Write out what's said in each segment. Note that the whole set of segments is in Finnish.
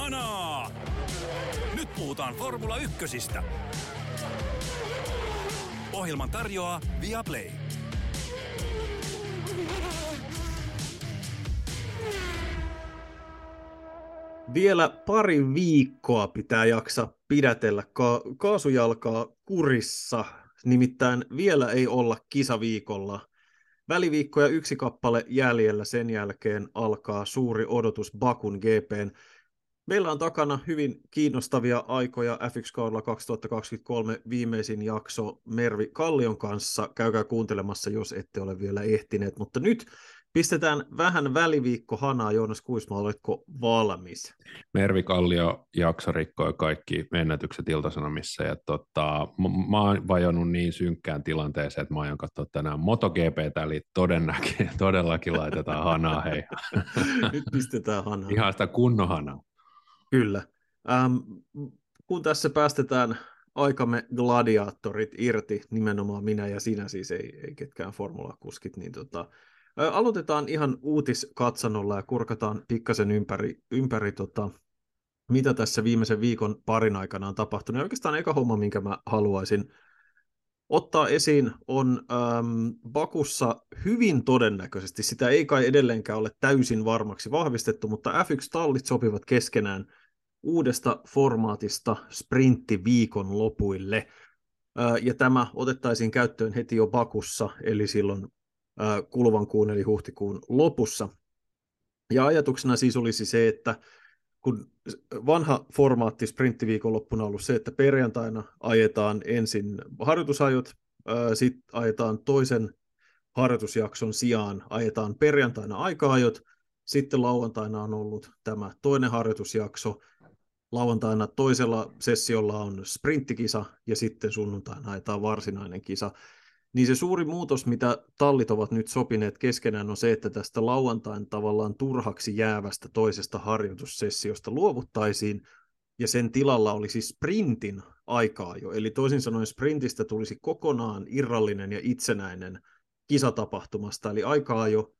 Kanaa! Nyt puhutaan Formula Ykkösistä. Ohjelman tarjoaa Viaplay. Vielä pari viikkoa pitää jaksaa pidätellä ka- kaasujalkaa kurissa. Nimittäin vielä ei olla kisaviikolla. Väliviikkoja yksi kappale jäljellä, sen jälkeen alkaa suuri odotus Bakun GPn. Meillä on takana hyvin kiinnostavia aikoja F1-kaudella 2023 viimeisin jakso Mervi Kallion kanssa. Käykää kuuntelemassa, jos ette ole vielä ehtineet. Mutta nyt pistetään vähän väliviikko hanaa. Joonas Kuisma, oletko valmis? Mervi Kallio jakso rikkoi kaikki ennätykset Iltasanomissa ja tota, mä oon vajonnut niin synkkään tilanteeseen, että mä aion katsoa tänään MotoGPtä, eli todennäkin, todellakin laitetaan hanaa, hei. Nyt pistetään hanaa. Ihan sitä kunnon hanaa. Kyllä. Ähm, kun tässä päästetään aikamme gladiaattorit irti, nimenomaan minä ja sinä siis, ei, ei ketkään formulakuskit, niin tota, ä, aloitetaan ihan uutiskatsannolla ja kurkataan pikkasen ympäri, ympäri tota, mitä tässä viimeisen viikon parin aikana on tapahtunut. Ja oikeastaan eka homma, minkä mä haluaisin ottaa esiin, on äm, Bakussa hyvin todennäköisesti, sitä ei kai edelleenkään ole täysin varmaksi vahvistettu, mutta F1-tallit sopivat keskenään uudesta formaatista sprinttiviikon lopuille. Ja tämä otettaisiin käyttöön heti jo Bakussa, eli silloin kuluvan kuun eli huhtikuun lopussa. Ja ajatuksena siis olisi se, että kun vanha formaatti sprinttiviikonloppuna on ollut se, että perjantaina ajetaan ensin harjoitusajot, sitten ajetaan toisen harjoitusjakson sijaan, ajetaan perjantaina aika-ajot, sitten lauantaina on ollut tämä toinen harjoitusjakso, lauantaina toisella sessiolla on sprinttikisa ja sitten sunnuntaina ajetaan varsinainen kisa. Niin se suuri muutos, mitä tallit ovat nyt sopineet keskenään, on se, että tästä lauantain tavallaan turhaksi jäävästä toisesta harjoitussessiosta luovuttaisiin, ja sen tilalla olisi sprintin aikaa jo. Eli toisin sanoen sprintistä tulisi kokonaan irrallinen ja itsenäinen kisatapahtumasta, eli aikaa jo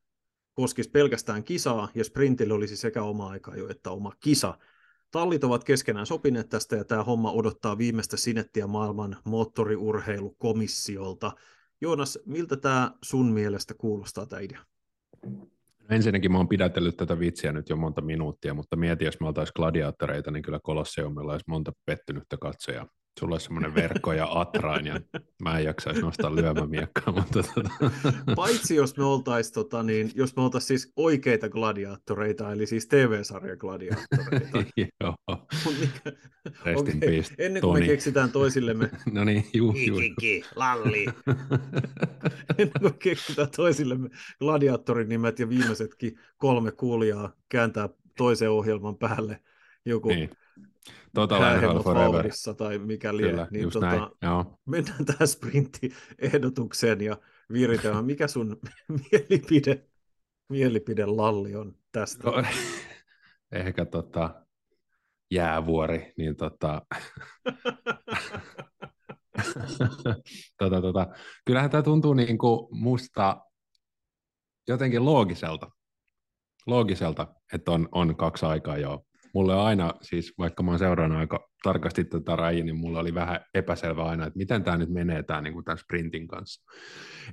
koskisi pelkästään kisaa, ja sprintille olisi sekä oma aika jo että oma kisa. Tallit ovat keskenään sopineet tästä, ja tämä homma odottaa viimeistä sinettiä maailman moottoriurheilukomissiolta. Joonas, miltä tämä sun mielestä kuulostaa tämä idea? Ensinnäkin mä oon pidätellyt tätä vitsiä nyt jo monta minuuttia, mutta mieti, jos me oltaisiin gladiaattoreita, niin kyllä Kolosseumilla olisi monta pettynyttä katsojaa. Sulla olisi semmoinen verkko ja atrain, ja mä en jaksaisi nostaa lyömämiekkaa. Mutta tota... Paitsi jos me oltaisiin tota, niin, jos me oltais siis oikeita gladiaattoreita, eli siis TV-sarjan gladiaattoreita. Joo. Mikä... Peace, Ennen kuin Toni. me keksitään toisillemme no niin, juu, juu. Kiki, Lalli. Ennen kuin keksitään toisillemme gladiaattorin nimet ja viimeisetkin kolme kuulijaa kääntää toisen ohjelman päälle joku Niin. Total NHL Forever. Tai mikä lie, Kyllä, niin tota, näin. Joo. mennään tähän sprinttiehdotukseen ja viritellään. Mikä sun mielipide, mielipide Lalli on tästä? No, ehkä tota, jäävuori, niin tota, tota, tota, kyllähän tämä tuntuu niin kuin musta jotenkin loogiselta, loogiselta, että on, on kaksi aikaa jo. Mulle aina, siis vaikka mä oon aika tarkasti tätä rajia, niin mulla oli vähän epäselvä aina, että miten tämä nyt menee tämä niin sprintin kanssa.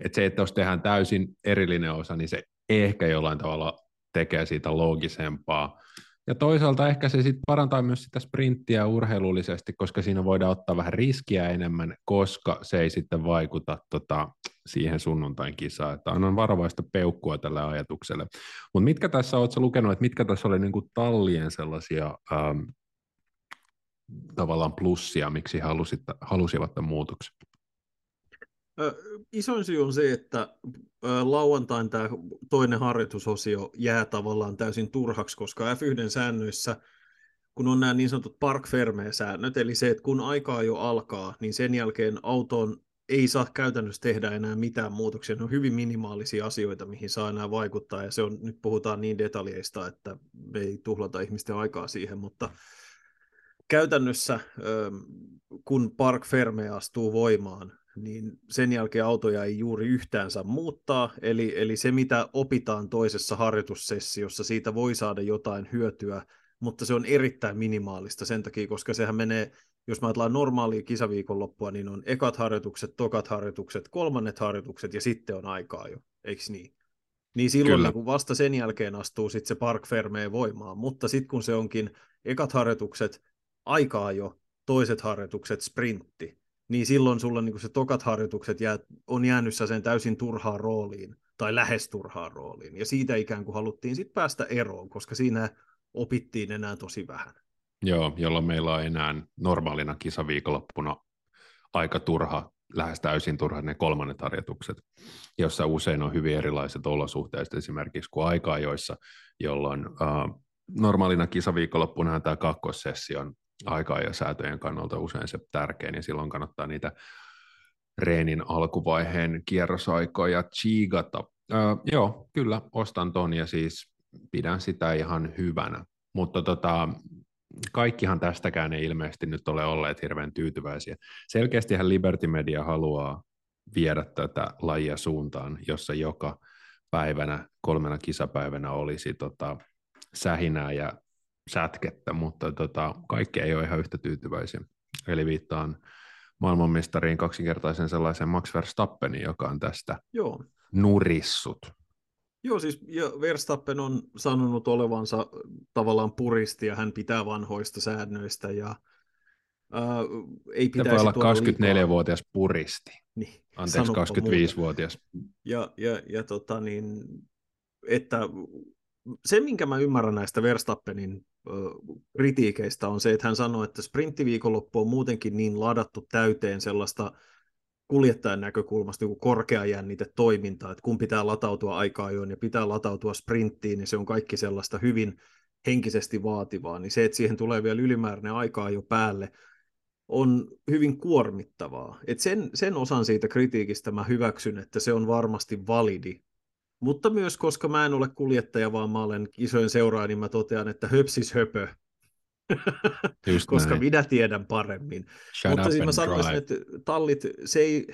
Että se, että jos tehdään täysin erillinen osa, niin se ehkä jollain tavalla tekee siitä loogisempaa. Ja toisaalta ehkä se sitten parantaa myös sitä sprinttiä urheilullisesti, koska siinä voidaan ottaa vähän riskiä enemmän, koska se ei sitten vaikuta tota, siihen sunnuntain kisaan. Että annan varovaista peukkua tälle ajatukselle. Mutta mitkä tässä oletko lukenut, että mitkä tässä oli niinku tallien sellaisia ähm, tavallaan plussia, miksi halusit, halusivat tämän muutoksen? Isoin syy on se, että lauantain tämä toinen harjoitusosio jää tavallaan täysin turhaksi, koska F1 säännöissä, kun on nämä niin sanotut park säännöt eli se, että kun aikaa jo alkaa, niin sen jälkeen autoon ei saa käytännössä tehdä enää mitään muutoksia. Ne on hyvin minimaalisia asioita, mihin saa enää vaikuttaa, ja se on, nyt puhutaan niin detaljeista, että me ei tuhlata ihmisten aikaa siihen, mutta käytännössä, kun Park astuu voimaan, niin sen jälkeen autoja ei juuri yhtään saa muuttaa, eli, eli se mitä opitaan toisessa harjoitussessiossa, siitä voi saada jotain hyötyä mutta se on erittäin minimaalista sen takia, koska sehän menee, jos mä ajatellaan normaalia kisaviikonloppua, niin on ekat harjoitukset, tokat harjoitukset, kolmannet harjoitukset ja sitten on aikaa jo, eikö niin? Niin silloin niin kun vasta sen jälkeen astuu sitten se Park Fermeen voimaan, mutta sitten kun se onkin ekat harjoitukset, aikaa jo, toiset harjoitukset, sprintti, niin silloin sulla niin se tokat harjoitukset jää, on jäänyt sen täysin turhaan rooliin, tai lähes turhaan rooliin. Ja siitä ikään kuin haluttiin sitten päästä eroon, koska siinä opittiin enää tosi vähän. Joo, jolloin meillä on enää normaalina kisaviikonloppuna aika turha, lähes täysin turha ne kolmannet harjoitukset, jossa usein on hyvin erilaiset olosuhteet esimerkiksi kuin aika-ajoissa, jolloin uh, normaalina kisaviikonloppuna tämä kakkossessio on aikaa ja säätöjen kannalta usein se tärkein, ja silloin kannattaa niitä reenin alkuvaiheen kierrosaikoja chiigata. Öö, joo, kyllä, ostan ton ja siis pidän sitä ihan hyvänä. Mutta tota, kaikkihan tästäkään ei ilmeisesti nyt ole olleet hirveän tyytyväisiä. Selkeästihän Liberty Media haluaa viedä tätä lajia suuntaan, jossa joka päivänä, kolmena kisapäivänä olisi tota, sähinää ja sätkettä, mutta tota, kaikki ei ole ihan yhtä tyytyväisiä. Eli viittaan maailmanmestariin kaksinkertaisen sellaisen Max Verstappenin, joka on tästä Joo. nurissut. Joo, siis ja Verstappen on sanonut olevansa tavallaan puristi ja hän pitää vanhoista säännöistä ja ää, ei pitäisi voi olla 24-vuotias liikaa. puristi. Niin, Anteeksi, 25-vuotias. Ja, ja, ja tota niin, että se, minkä mä ymmärrän näistä Verstappenin kritiikeistä, on se, että hän sanoi, että sprinttiviikonloppu on muutenkin niin ladattu täyteen sellaista kuljettajan näkökulmasta joku korkea jännite toimintaa, että kun pitää latautua aikaa ajoin ja pitää latautua sprinttiin, niin se on kaikki sellaista hyvin henkisesti vaativaa, niin se, että siihen tulee vielä ylimääräinen aikaa jo päälle, on hyvin kuormittavaa. Et sen, sen osan siitä kritiikistä mä hyväksyn, että se on varmasti validi, mutta myös koska mä en ole kuljettaja, vaan mä olen isojen seuraaja, niin mä totean, että höpsis höpö, koska näin. minä tiedän paremmin. Shut Mutta siis mä sanoisin, että tallit, se ei,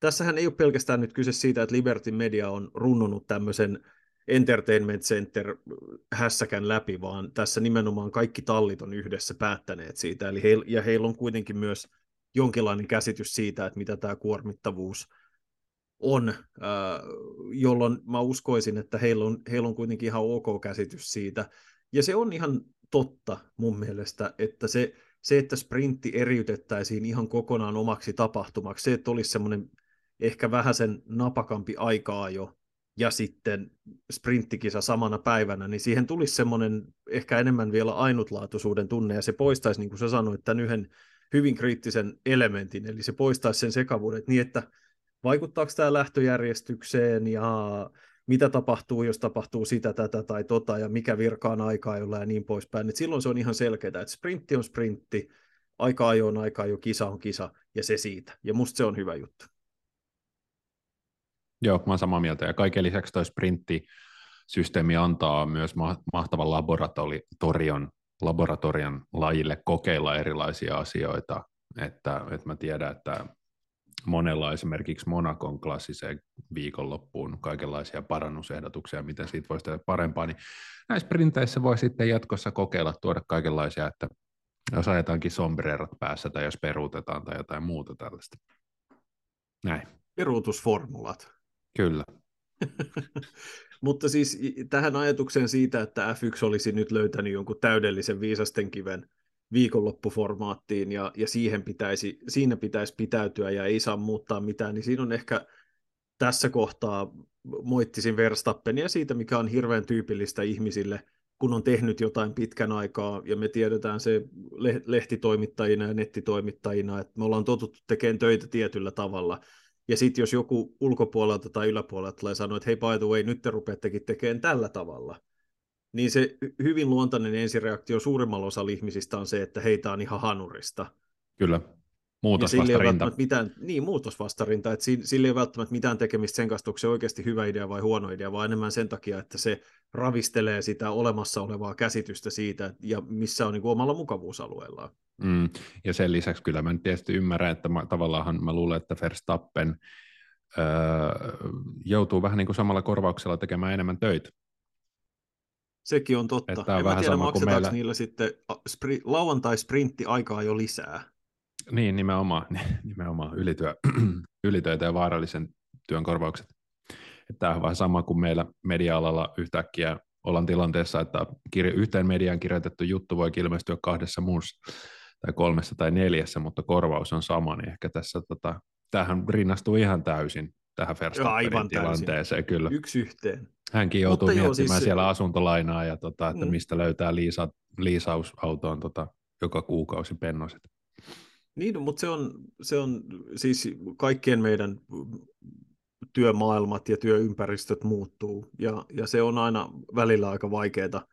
tässähän ei ole pelkästään nyt kyse siitä, että Liberty Media on runnonut tämmöisen Entertainment Center hässäkän läpi, vaan tässä nimenomaan kaikki tallit on yhdessä päättäneet siitä, eli heil, ja heillä on kuitenkin myös jonkinlainen käsitys siitä, että mitä tämä kuormittavuus on, jolloin mä uskoisin, että heillä on, heillä on kuitenkin ihan ok käsitys siitä, ja se on ihan totta mun mielestä, että se, se, että sprintti eriytettäisiin ihan kokonaan omaksi tapahtumaksi, se, että olisi semmoinen ehkä vähän sen napakampi aikaa jo, ja sitten sprinttikisa samana päivänä, niin siihen tulisi semmoinen ehkä enemmän vielä ainutlaatuisuuden tunne, ja se poistaisi, niin kuin sä sanoit, tämän yhden hyvin kriittisen elementin, eli se poistaisi sen sekavuuden niin, että vaikuttaako tämä lähtöjärjestykseen ja mitä tapahtuu, jos tapahtuu sitä, tätä tai tota, ja mikä virkaan aikaa jolla ja niin poispäin. Et silloin se on ihan selkeää, että sprintti on sprintti, aika ajo on aika jo kisa on kisa, ja se siitä. Ja musta se on hyvä juttu. Joo, mä oon samaa mieltä. Ja kaiken lisäksi toi sprintti systeemi antaa myös mahtavan laboratorion, laboratorion lajille kokeilla erilaisia asioita. Että, että mä tiedän, että monella esimerkiksi Monakon klassiseen viikonloppuun kaikenlaisia parannusehdotuksia, miten siitä voisi tehdä parempaa, niin näissä sprinteissä voi sitten jatkossa kokeilla tuoda kaikenlaisia, että jos ajetaankin sombrerat päässä tai jos peruutetaan tai jotain muuta tällaista. Näin. Peruutusformulat. Kyllä. Mutta siis tähän ajatukseen siitä, että F1 olisi nyt löytänyt jonkun täydellisen viisasten kiven viikonloppuformaattiin ja, ja siihen pitäisi, siinä pitäisi pitäytyä ja ei saa muuttaa mitään, niin siinä on ehkä tässä kohtaa moittisin Verstappenia siitä, mikä on hirveän tyypillistä ihmisille, kun on tehnyt jotain pitkän aikaa, ja me tiedetään se lehtitoimittajina ja nettitoimittajina, että me ollaan totuttu tekemään töitä tietyllä tavalla, ja sitten jos joku ulkopuolelta tai yläpuolelta tulee sanoa, että hei by the way, nyt te rupeattekin tekemään tällä tavalla, niin se hyvin luontainen ensireaktio suurimmalla osalla ihmisistä on se, että heitä on ihan hanurista. Kyllä, muutosvastarinta. Mitään, niin, muutosvastarinta, että sillä ei ole välttämättä mitään tekemistä sen kanssa, onko se oikeasti hyvä idea vai huono idea, vaan enemmän sen takia, että se ravistelee sitä olemassa olevaa käsitystä siitä, ja missä on niin kuin omalla mukavuusalueellaan. Mm, ja sen lisäksi kyllä mä nyt tietysti ymmärrän, että mä, tavallaan mä luulen, että Verstappen öö, joutuu vähän niin kuin samalla korvauksella tekemään enemmän töitä Sekin on totta. Että on en vähän mä tiedä, sama kuin maksetaanko meillä- niillä sitten spri, lauantai-sprintti aikaa jo lisää. Niin, nimenomaan, nimenomaan ylityö, ylitöitä ja vaarallisen työn korvaukset. Tämä on vähän sama kuin meillä media-alalla yhtäkkiä ollaan tilanteessa, että kirja, yhteen mediaan kirjoitettu juttu voi ilmestyä kahdessa muussa tai kolmessa tai neljässä, mutta korvaus on sama, niin ehkä tässä tota, tämähän rinnastuu ihan täysin tähän Verstappenin aivan täysin. tilanteeseen, kyllä. Yksi yhteen. Hänkin joutuu Mutta joo, miettimään siis- siellä asuntolainaa ja tota, että Mm. mistä löytää liisa, liisausautoon tota, joka kuukausi pennoset. Niin, no, mutta se on, se on siis kaikkien meidän työmaailmat ja työympäristöt muuttuu, ja, ja se on aina välillä aika vaikeaa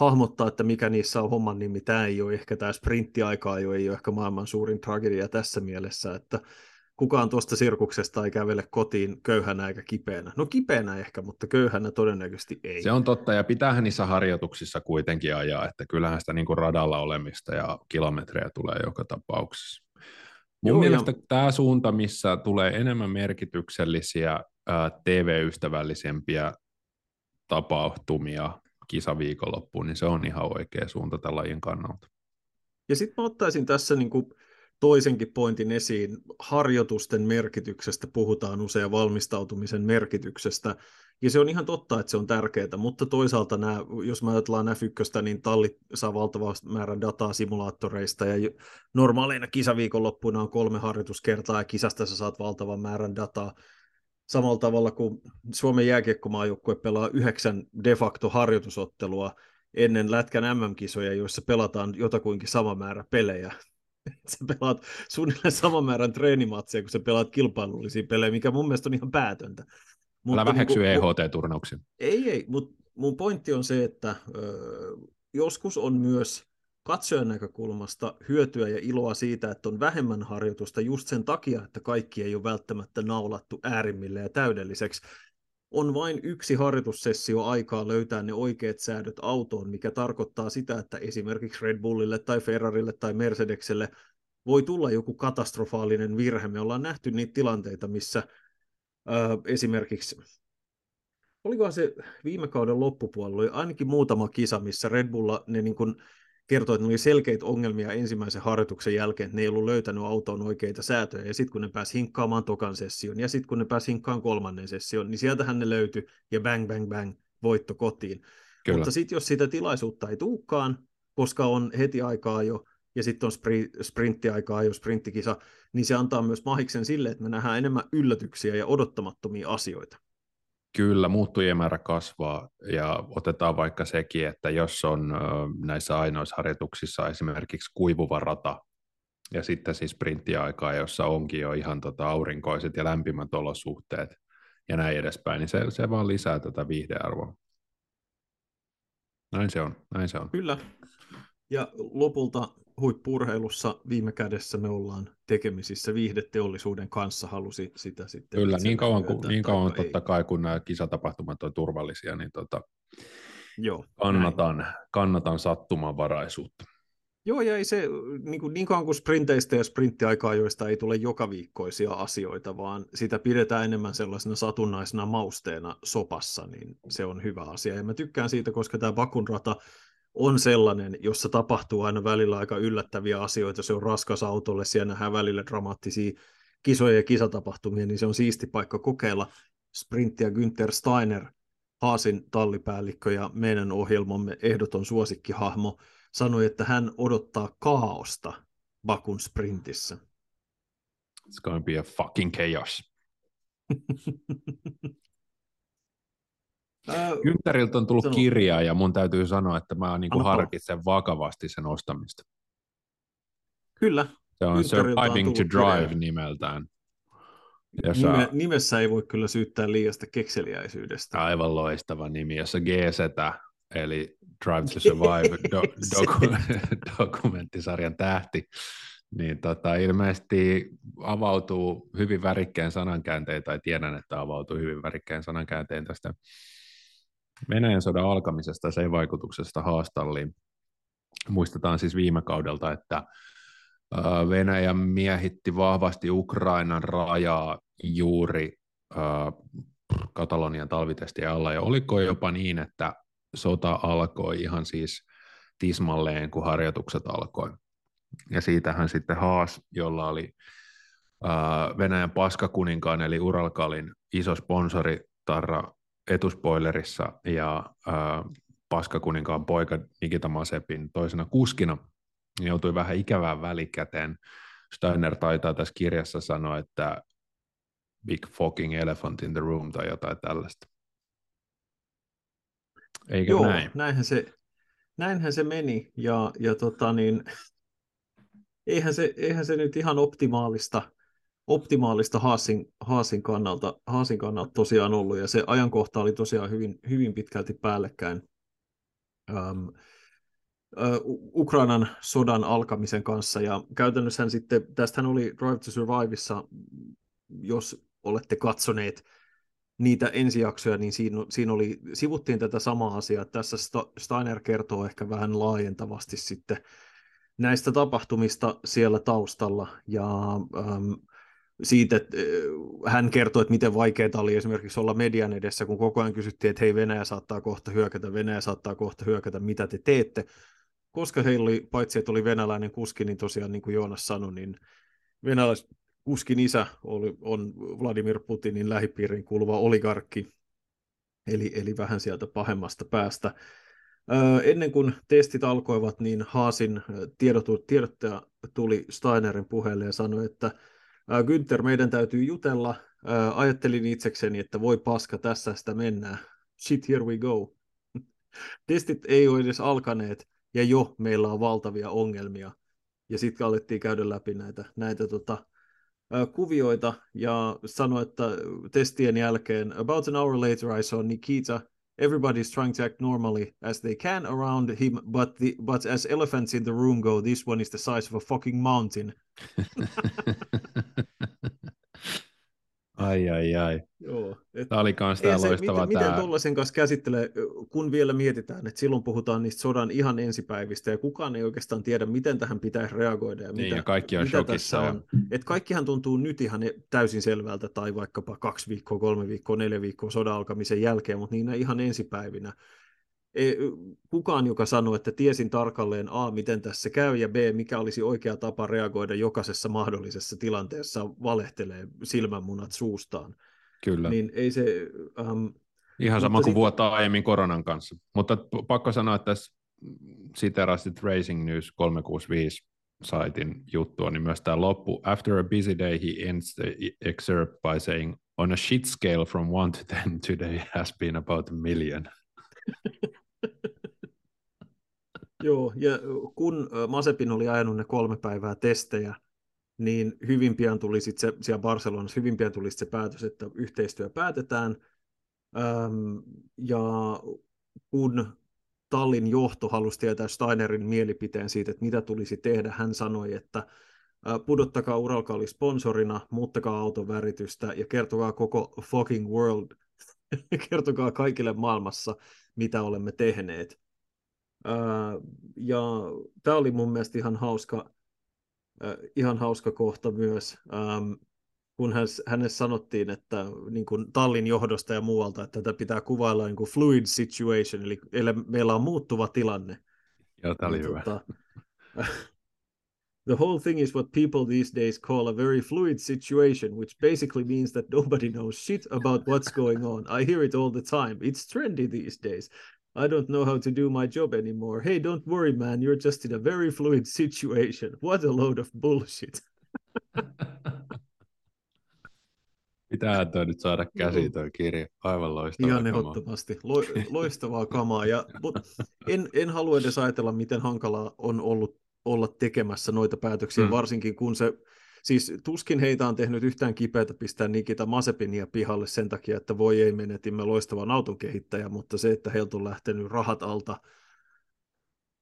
hahmottaa, että mikä niissä on homman nimi. Tämä ei ole ehkä tämä sprinttiaika, ei ole, ei ole ehkä maailman suurin tragedia tässä mielessä, että kukaan tuosta sirkuksesta ei kävele kotiin köyhänä eikä kipeänä. No kipeänä ehkä, mutta köyhänä todennäköisesti ei. Se on totta, ja pitäähän niissä harjoituksissa kuitenkin ajaa, että kyllähän sitä niin kuin radalla olemista ja kilometrejä tulee joka tapauksessa. Mun Joo, Joo, ja- mielestä tämä suunta, missä tulee enemmän merkityksellisiä, TV-ystävällisempiä tapahtumia kisaviikonloppuun, niin se on ihan oikea suunta tämän lajin kannalta. Ja sitten mä ottaisin tässä niin kuin toisenkin pointin esiin. Harjoitusten merkityksestä puhutaan usein valmistautumisen merkityksestä. Ja se on ihan totta, että se on tärkeää, mutta toisaalta nämä, jos mä ajatellaan F1, niin tallit saa valtavan määrän dataa simulaattoreista ja normaaleina kisaviikonloppuina on kolme harjoituskertaa ja kisasta sä saat valtavan määrän dataa. Samalla tavalla kuin Suomen jääkiekkomaajoukkue pelaa yhdeksän de facto harjoitusottelua ennen Lätkän MM-kisoja, joissa pelataan jotakuinkin sama määrä pelejä. Sä pelaat suunnilleen saman määrän treenimatseja, kun sä pelaat kilpailullisia pelejä, mikä mun mielestä on ihan päätöntä. Älä Mutta väheksy niinku- EHT-turnauksia. ei, ei, mutta mun pointti on se, että ö, joskus on myös katsojan näkökulmasta hyötyä ja iloa siitä, että on vähemmän harjoitusta just sen takia, että kaikki ei ole välttämättä naulattu äärimmille ja täydelliseksi. On vain yksi harjoitussessio aikaa löytää ne oikeat säädöt autoon, mikä tarkoittaa sitä, että esimerkiksi Red Bullille tai Ferrarille tai Mercedekselle voi tulla joku katastrofaalinen virhe. Me ollaan nähty niitä tilanteita, missä ö, esimerkiksi olikohan se viime kauden loppupuolella, oli ainakin muutama kisa, missä Red Bulla ne niin kuin kertoi, että ne oli selkeitä ongelmia ensimmäisen harjoituksen jälkeen, että ne ei ollut löytänyt autoon oikeita säätöjä, ja sitten kun ne pääsi hinkkaamaan tokan session, ja sitten kun ne pääsi hinkkaamaan kolmannen session, niin sieltähän ne löytyi, ja bang, bang, bang, voitto kotiin. Kyllä. Mutta sitten jos sitä tilaisuutta ei tulekaan, koska on heti aikaa jo, ja sitten on spri- sprinttiaikaa jo, sprinttikisa, niin se antaa myös mahiksen sille, että me nähdään enemmän yllätyksiä ja odottamattomia asioita. Kyllä, muuttujien määrä kasvaa ja otetaan vaikka sekin, että jos on näissä ainoissa harjoituksissa esimerkiksi kuivuva rata ja sitten siis sprinttiaikaa, jossa onkin jo ihan tota aurinkoiset ja lämpimät olosuhteet ja näin edespäin, niin se, se vaan lisää tätä viihdearvoa. Näin se on, näin se on. Kyllä. Ja lopulta huippurheilussa viime kädessä me ollaan tekemisissä viihdeteollisuuden kanssa, halusi sitä sitten. Kyllä, niin kauan, kuin, niin kauan ei. totta kai, kun nämä kisatapahtumat on turvallisia, niin tota, Joo, näin. kannatan, kannatan sattumanvaraisuutta. Joo, ja ei se, niin, kuin, niin kauan kuin sprinteistä ja sprinttiaikaa, joista ei tule joka viikkoisia asioita, vaan sitä pidetään enemmän sellaisena satunnaisena mausteena sopassa, niin se on hyvä asia. Ja mä tykkään siitä, koska tämä Bakun rata on sellainen, jossa tapahtuu aina välillä aika yllättäviä asioita. Se on raskas autolle, siellä nähdään välillä dramaattisia kisoja ja kisatapahtumia, niin se on siisti paikka kokeilla. Sprint ja Günther Steiner, Haasin tallipäällikkö ja meidän ohjelmamme ehdoton suosikkihahmo, sanoi, että hän odottaa kaaosta Bakun sprintissä. It's going to be a fucking chaos. Ää, Güntteriltä on tullut Sano. kirja ja mun täytyy sanoa, että mä niin kuin harkitsen vakavasti sen ostamista. Kyllä, Se on Surviving to Drive kirja. nimeltään. Jossa Nime, nimessä ei voi kyllä syyttää liiasta kekseliäisyydestä. aivan loistava nimi, jossa GZ, eli Drive to Survive do- doku- dokumenttisarjan tähti, niin tota, ilmeisesti avautuu hyvin värikkään sanankääntein, tai tiedän, että avautuu hyvin värikkään sanankääntein tästä Venäjän sodan alkamisesta ja sen vaikutuksesta haastalliin. Muistetaan siis viime kaudelta, että Venäjä miehitti vahvasti Ukrainan rajaa juuri Katalonian talvitestien alla, ja oliko jopa niin, että sota alkoi ihan siis tismalleen, kun harjoitukset alkoi. Ja siitähän sitten Haas, jolla oli Venäjän paskakuninkaan eli Uralkalin iso sponsori Tarra etuspoilerissa ja paskakuninkaan poika Nikita Masepin toisena kuskina, joutui vähän ikävään välikäteen. Steiner taitaa tässä kirjassa sanoa, että big fucking elephant in the room tai jotain tällaista. Eikö Joo, näin? Näinhän se, näinhän se meni, ja, ja tota niin, eihän, se, eihän se nyt ihan optimaalista, optimaalista Haasin, Haasin, kannalta, Haasin kannalta tosiaan ollut, ja se ajankohta oli tosiaan hyvin, hyvin pitkälti päällekkäin ähm, Ukrainan sodan alkamisen kanssa, ja käytännössä sitten, tästähän oli Drive to Surviveissa, jos olette katsoneet niitä ensijaksoja, niin siinä, siinä oli, sivuttiin tätä samaa asiaa. Tässä Steiner kertoo ehkä vähän laajentavasti sitten näistä tapahtumista siellä taustalla, ja ähm, siitä, että hän kertoi, että miten vaikeaa oli esimerkiksi olla median edessä, kun koko ajan kysyttiin, että hei, Venäjä saattaa kohta hyökätä, Venäjä saattaa kohta hyökätä, mitä te teette, koska heillä oli, paitsi että oli venäläinen kuski, niin tosiaan niin kuin Joonas sanoi, niin venäläis, kuskin isä oli, on Vladimir Putinin lähipiiriin kuuluva oligarkki, eli, eli vähän sieltä pahemmasta päästä. Ennen kuin testit alkoivat, niin Haasin tiedottaja tuli Steinerin puheelle ja sanoi, että Günther, meidän täytyy jutella. Ajattelin itsekseni, että voi paska, tässä sitä mennään. Shit, here we go. Testit ei ole edes alkaneet, ja jo meillä on valtavia ongelmia. Ja sitten alettiin käydä läpi näitä, näitä tota, kuvioita ja sanoi, että testien jälkeen, about an hour later I saw Nikita, everybody's trying to act normally as they can around him, but, the, but as elephants in the room go, this one is the size of a fucking mountain. Ai, ai, ai. Joo, et, tämä oli myös tämä loistava. Miten, miten tuollaisen kanssa käsittelee, kun vielä mietitään, että silloin puhutaan niistä sodan ihan ensipäivistä, ja kukaan ei oikeastaan tiedä, miten tähän pitäisi reagoida, ja, niin, mitä, ja kaikki on mitä tässä on. Et kaikkihan tuntuu nyt ihan täysin selvältä, tai vaikkapa kaksi viikkoa, kolme viikkoa, neljä viikkoa sodan alkamisen jälkeen, mutta niin ihan ensipäivinä kukaan, joka sanoo, että tiesin tarkalleen A, miten tässä käy, ja B, mikä olisi oikea tapa reagoida jokaisessa mahdollisessa tilanteessa, valehtelee silmänmunat suustaan. Kyllä. Niin ei se... Um, Ihan sama kuin sit... vuotta aiemmin koronan kanssa. Mutta pakko sanoa, että tässä siterasit Racing News 365 saitin juttua, niin myös tämä loppu. After a busy day, he ends the excerpt by saying, on a shit scale from 1 to 10, today has been about a million. Joo, ja kun Masepin oli ajanut ne kolme päivää testejä, niin hyvin pian tuli sit se, siellä Barcelonassa hyvin pian tuli se päätös, että yhteistyö päätetään. Öm, ja kun Tallin johto halusi tietää Steinerin mielipiteen siitä, että mitä tulisi tehdä, hän sanoi, että pudottakaa Uralkali sponsorina, muuttakaa auton väritystä ja kertokaa koko fucking world, kertokaa kaikille maailmassa, mitä olemme tehneet. Ja tämä oli mun mielestä ihan hauska, ihan hauska kohta myös, kun hänelle sanottiin, että niin kuin Tallin johdosta ja muualta, että tätä pitää kuvailla niin kuin fluid situation, eli, eli meillä on muuttuva tilanne. Joo, tämä oli hyvä. Tota, the whole thing is what people these days call a very fluid situation, which basically means that nobody knows shit about what's going on. I hear it all the time. It's trendy these days. I don't know how to do my job anymore. Hey, don't worry, man. You're just in a very fluid situation. What a load of bullshit. Pitää toi nyt saada käsi toi kirja. Aivan loistavaa Ihan ehdottomasti. Lo, loistavaa kamaa. Ja, en, en halua edes ajatella, miten hankalaa on ollut olla tekemässä noita päätöksiä, mm. varsinkin kun se Siis tuskin heitä on tehnyt yhtään kipeätä pistää Nikita Masepinia pihalle sen takia, että voi ei menetimme loistavan auton kehittäjä, mutta se, että heiltä on lähtenyt rahat alta,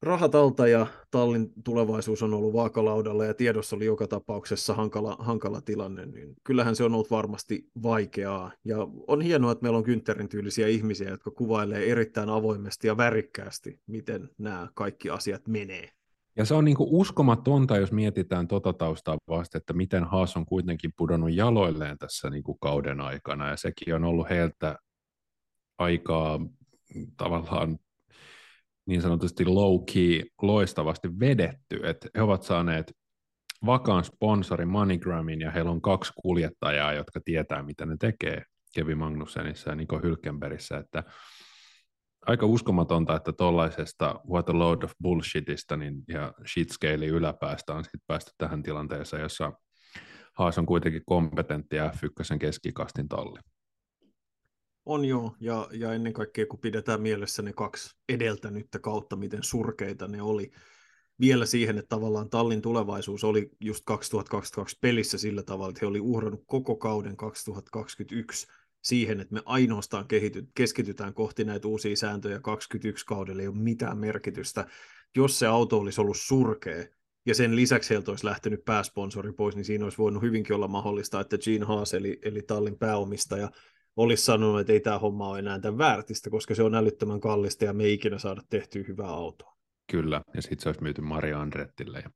rahat alta ja tallin tulevaisuus on ollut vaakalaudalla ja tiedossa oli joka tapauksessa hankala, hankala tilanne, niin kyllähän se on ollut varmasti vaikeaa. Ja on hienoa, että meillä on Güntterin tyylisiä ihmisiä, jotka kuvailee erittäin avoimesti ja värikkäästi, miten nämä kaikki asiat menee. Ja se on niin kuin uskomatonta, jos mietitään tota taustaa vasta, että miten Haas on kuitenkin pudonnut jaloilleen tässä niin kuin kauden aikana, ja sekin on ollut heiltä aikaa tavallaan niin sanotusti low-key loistavasti vedetty, että he ovat saaneet vakaan sponsorin MoneyGramin ja heillä on kaksi kuljettajaa, jotka tietää, mitä ne tekee Kevin Magnussenissa ja Niko Hylkenbergissä, että aika uskomatonta, että tuollaisesta what a load of bullshitista niin, ja shitscale yläpäästä on sitten päästy tähän tilanteeseen, jossa Haas on kuitenkin kompetentti F1 keskikastin talli. On joo, ja, ja ennen kaikkea kun pidetään mielessä ne kaksi edeltänyttä kautta, miten surkeita ne oli, vielä siihen, että tavallaan tallin tulevaisuus oli just 2022 pelissä sillä tavalla, että he oli uhrannut koko kauden 2021 siihen, että me ainoastaan kehity, keskitytään kohti näitä uusia sääntöjä 21 kaudella, ei ole mitään merkitystä. Jos se auto olisi ollut surkea, ja sen lisäksi heiltä olisi lähtenyt pääsponsori pois, niin siinä olisi voinut hyvinkin olla mahdollista, että Gene Haas, eli, eli tallin pääomistaja, olisi sanonut, että ei tämä homma ole enää tämän väärtistä, koska se on älyttömän kallista ja me ei ikinä saada tehtyä hyvää autoa. Kyllä, ja sitten se olisi myyty Maria Andrettille. Ja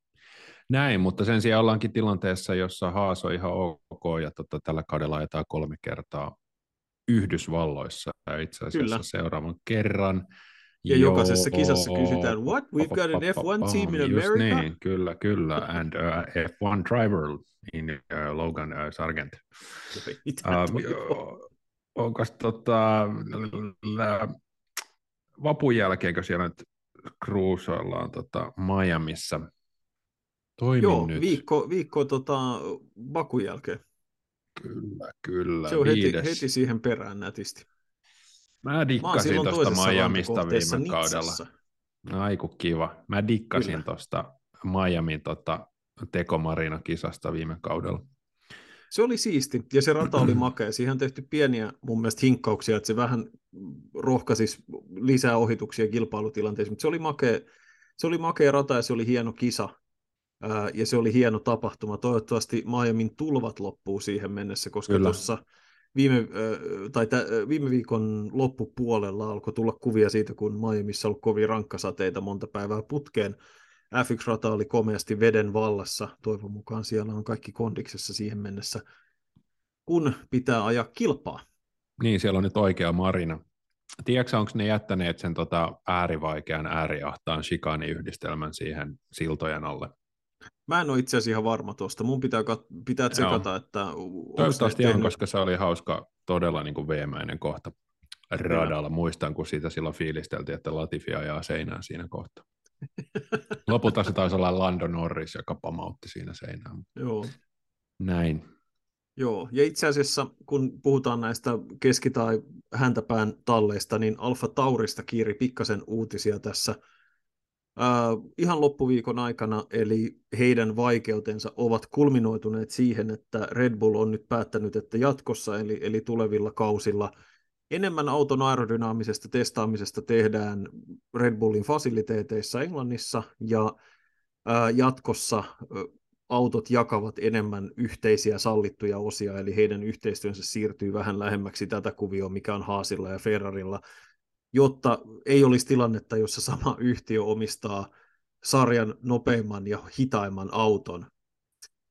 näin, mutta sen sijaan ollaankin tilanteessa, jossa Haas on ihan ok, ja tota, tällä kaudella ajetaan kolme kertaa Yhdysvalloissa, itse asiassa Kyllä. seuraavan kerran. Ja Joo, jokaisessa kisassa kysytään, what, we've got an F1 team in America? niin, kyllä, kyllä, and uh, F1 driver in uh, Logan uh, Sargent. Uh, onko tota, vapun jälkeenkö siellä nyt cruisoillaan tota Miamiissa. Toimin Joo, nyt. viikko, viikko tota, Bakun jälkeen. Kyllä, kyllä. Se on heti, heti siihen perään nätisti. Mä dikkasin tuosta Miamista viime kaudella. Aiku kiva. Mä dikkasin tuosta Miamin tota, tekomarina-kisasta viime kaudella. Se oli siisti, ja se rata oli makea. Siihen on tehty pieniä mun mielestä hinkkauksia, että se vähän rohkaisisi lisää ohituksia kilpailutilanteissa, mutta se oli makea, se oli makea rata ja se oli hieno kisa, ää, ja se oli hieno tapahtuma. Toivottavasti Miamin tulvat loppuu siihen mennessä, koska tuossa viime, tai tä, viime viikon loppupuolella alkoi tulla kuvia siitä, kun Miamiissa on ollut kovin rankkasateita monta päivää putkeen, F1-rata oli komeasti veden vallassa. Toivon mukaan siellä on kaikki kondiksessa siihen mennessä, kun pitää ajaa kilpaa. Niin, siellä on nyt oikea marina. Tiedätkö, onko ne jättäneet sen tota äärivaikean ääriahtaan shikaani-yhdistelmän siihen siltojen alle? Mä en ole itse asiassa ihan varma tuosta. Mun pitää, kat- pitää tsekata, että... Toivottavasti on, koska se oli hauska, todella niin kuin veemäinen kohta radalla. Kyllä. Muistan, kun siitä silloin fiilisteltiin, että Latifi ajaa seinään siinä kohtaa. Lopulta se taisi olla Lando Norris, joka pamautti siinä seinään. Joo. Näin. Joo, ja itse asiassa kun puhutaan näistä keski- tai häntäpään talleista, niin Alfa Taurista kiiri pikkasen uutisia tässä äh, ihan loppuviikon aikana, eli heidän vaikeutensa ovat kulminoituneet siihen, että Red Bull on nyt päättänyt, että jatkossa, eli, eli tulevilla kausilla – enemmän auton aerodynaamisesta testaamisesta tehdään Red Bullin fasiliteeteissa Englannissa ja ää, jatkossa autot jakavat enemmän yhteisiä sallittuja osia, eli heidän yhteistyönsä siirtyy vähän lähemmäksi tätä kuvioa, mikä on Haasilla ja Ferrarilla, jotta ei olisi tilannetta, jossa sama yhtiö omistaa sarjan nopeimman ja hitaimman auton.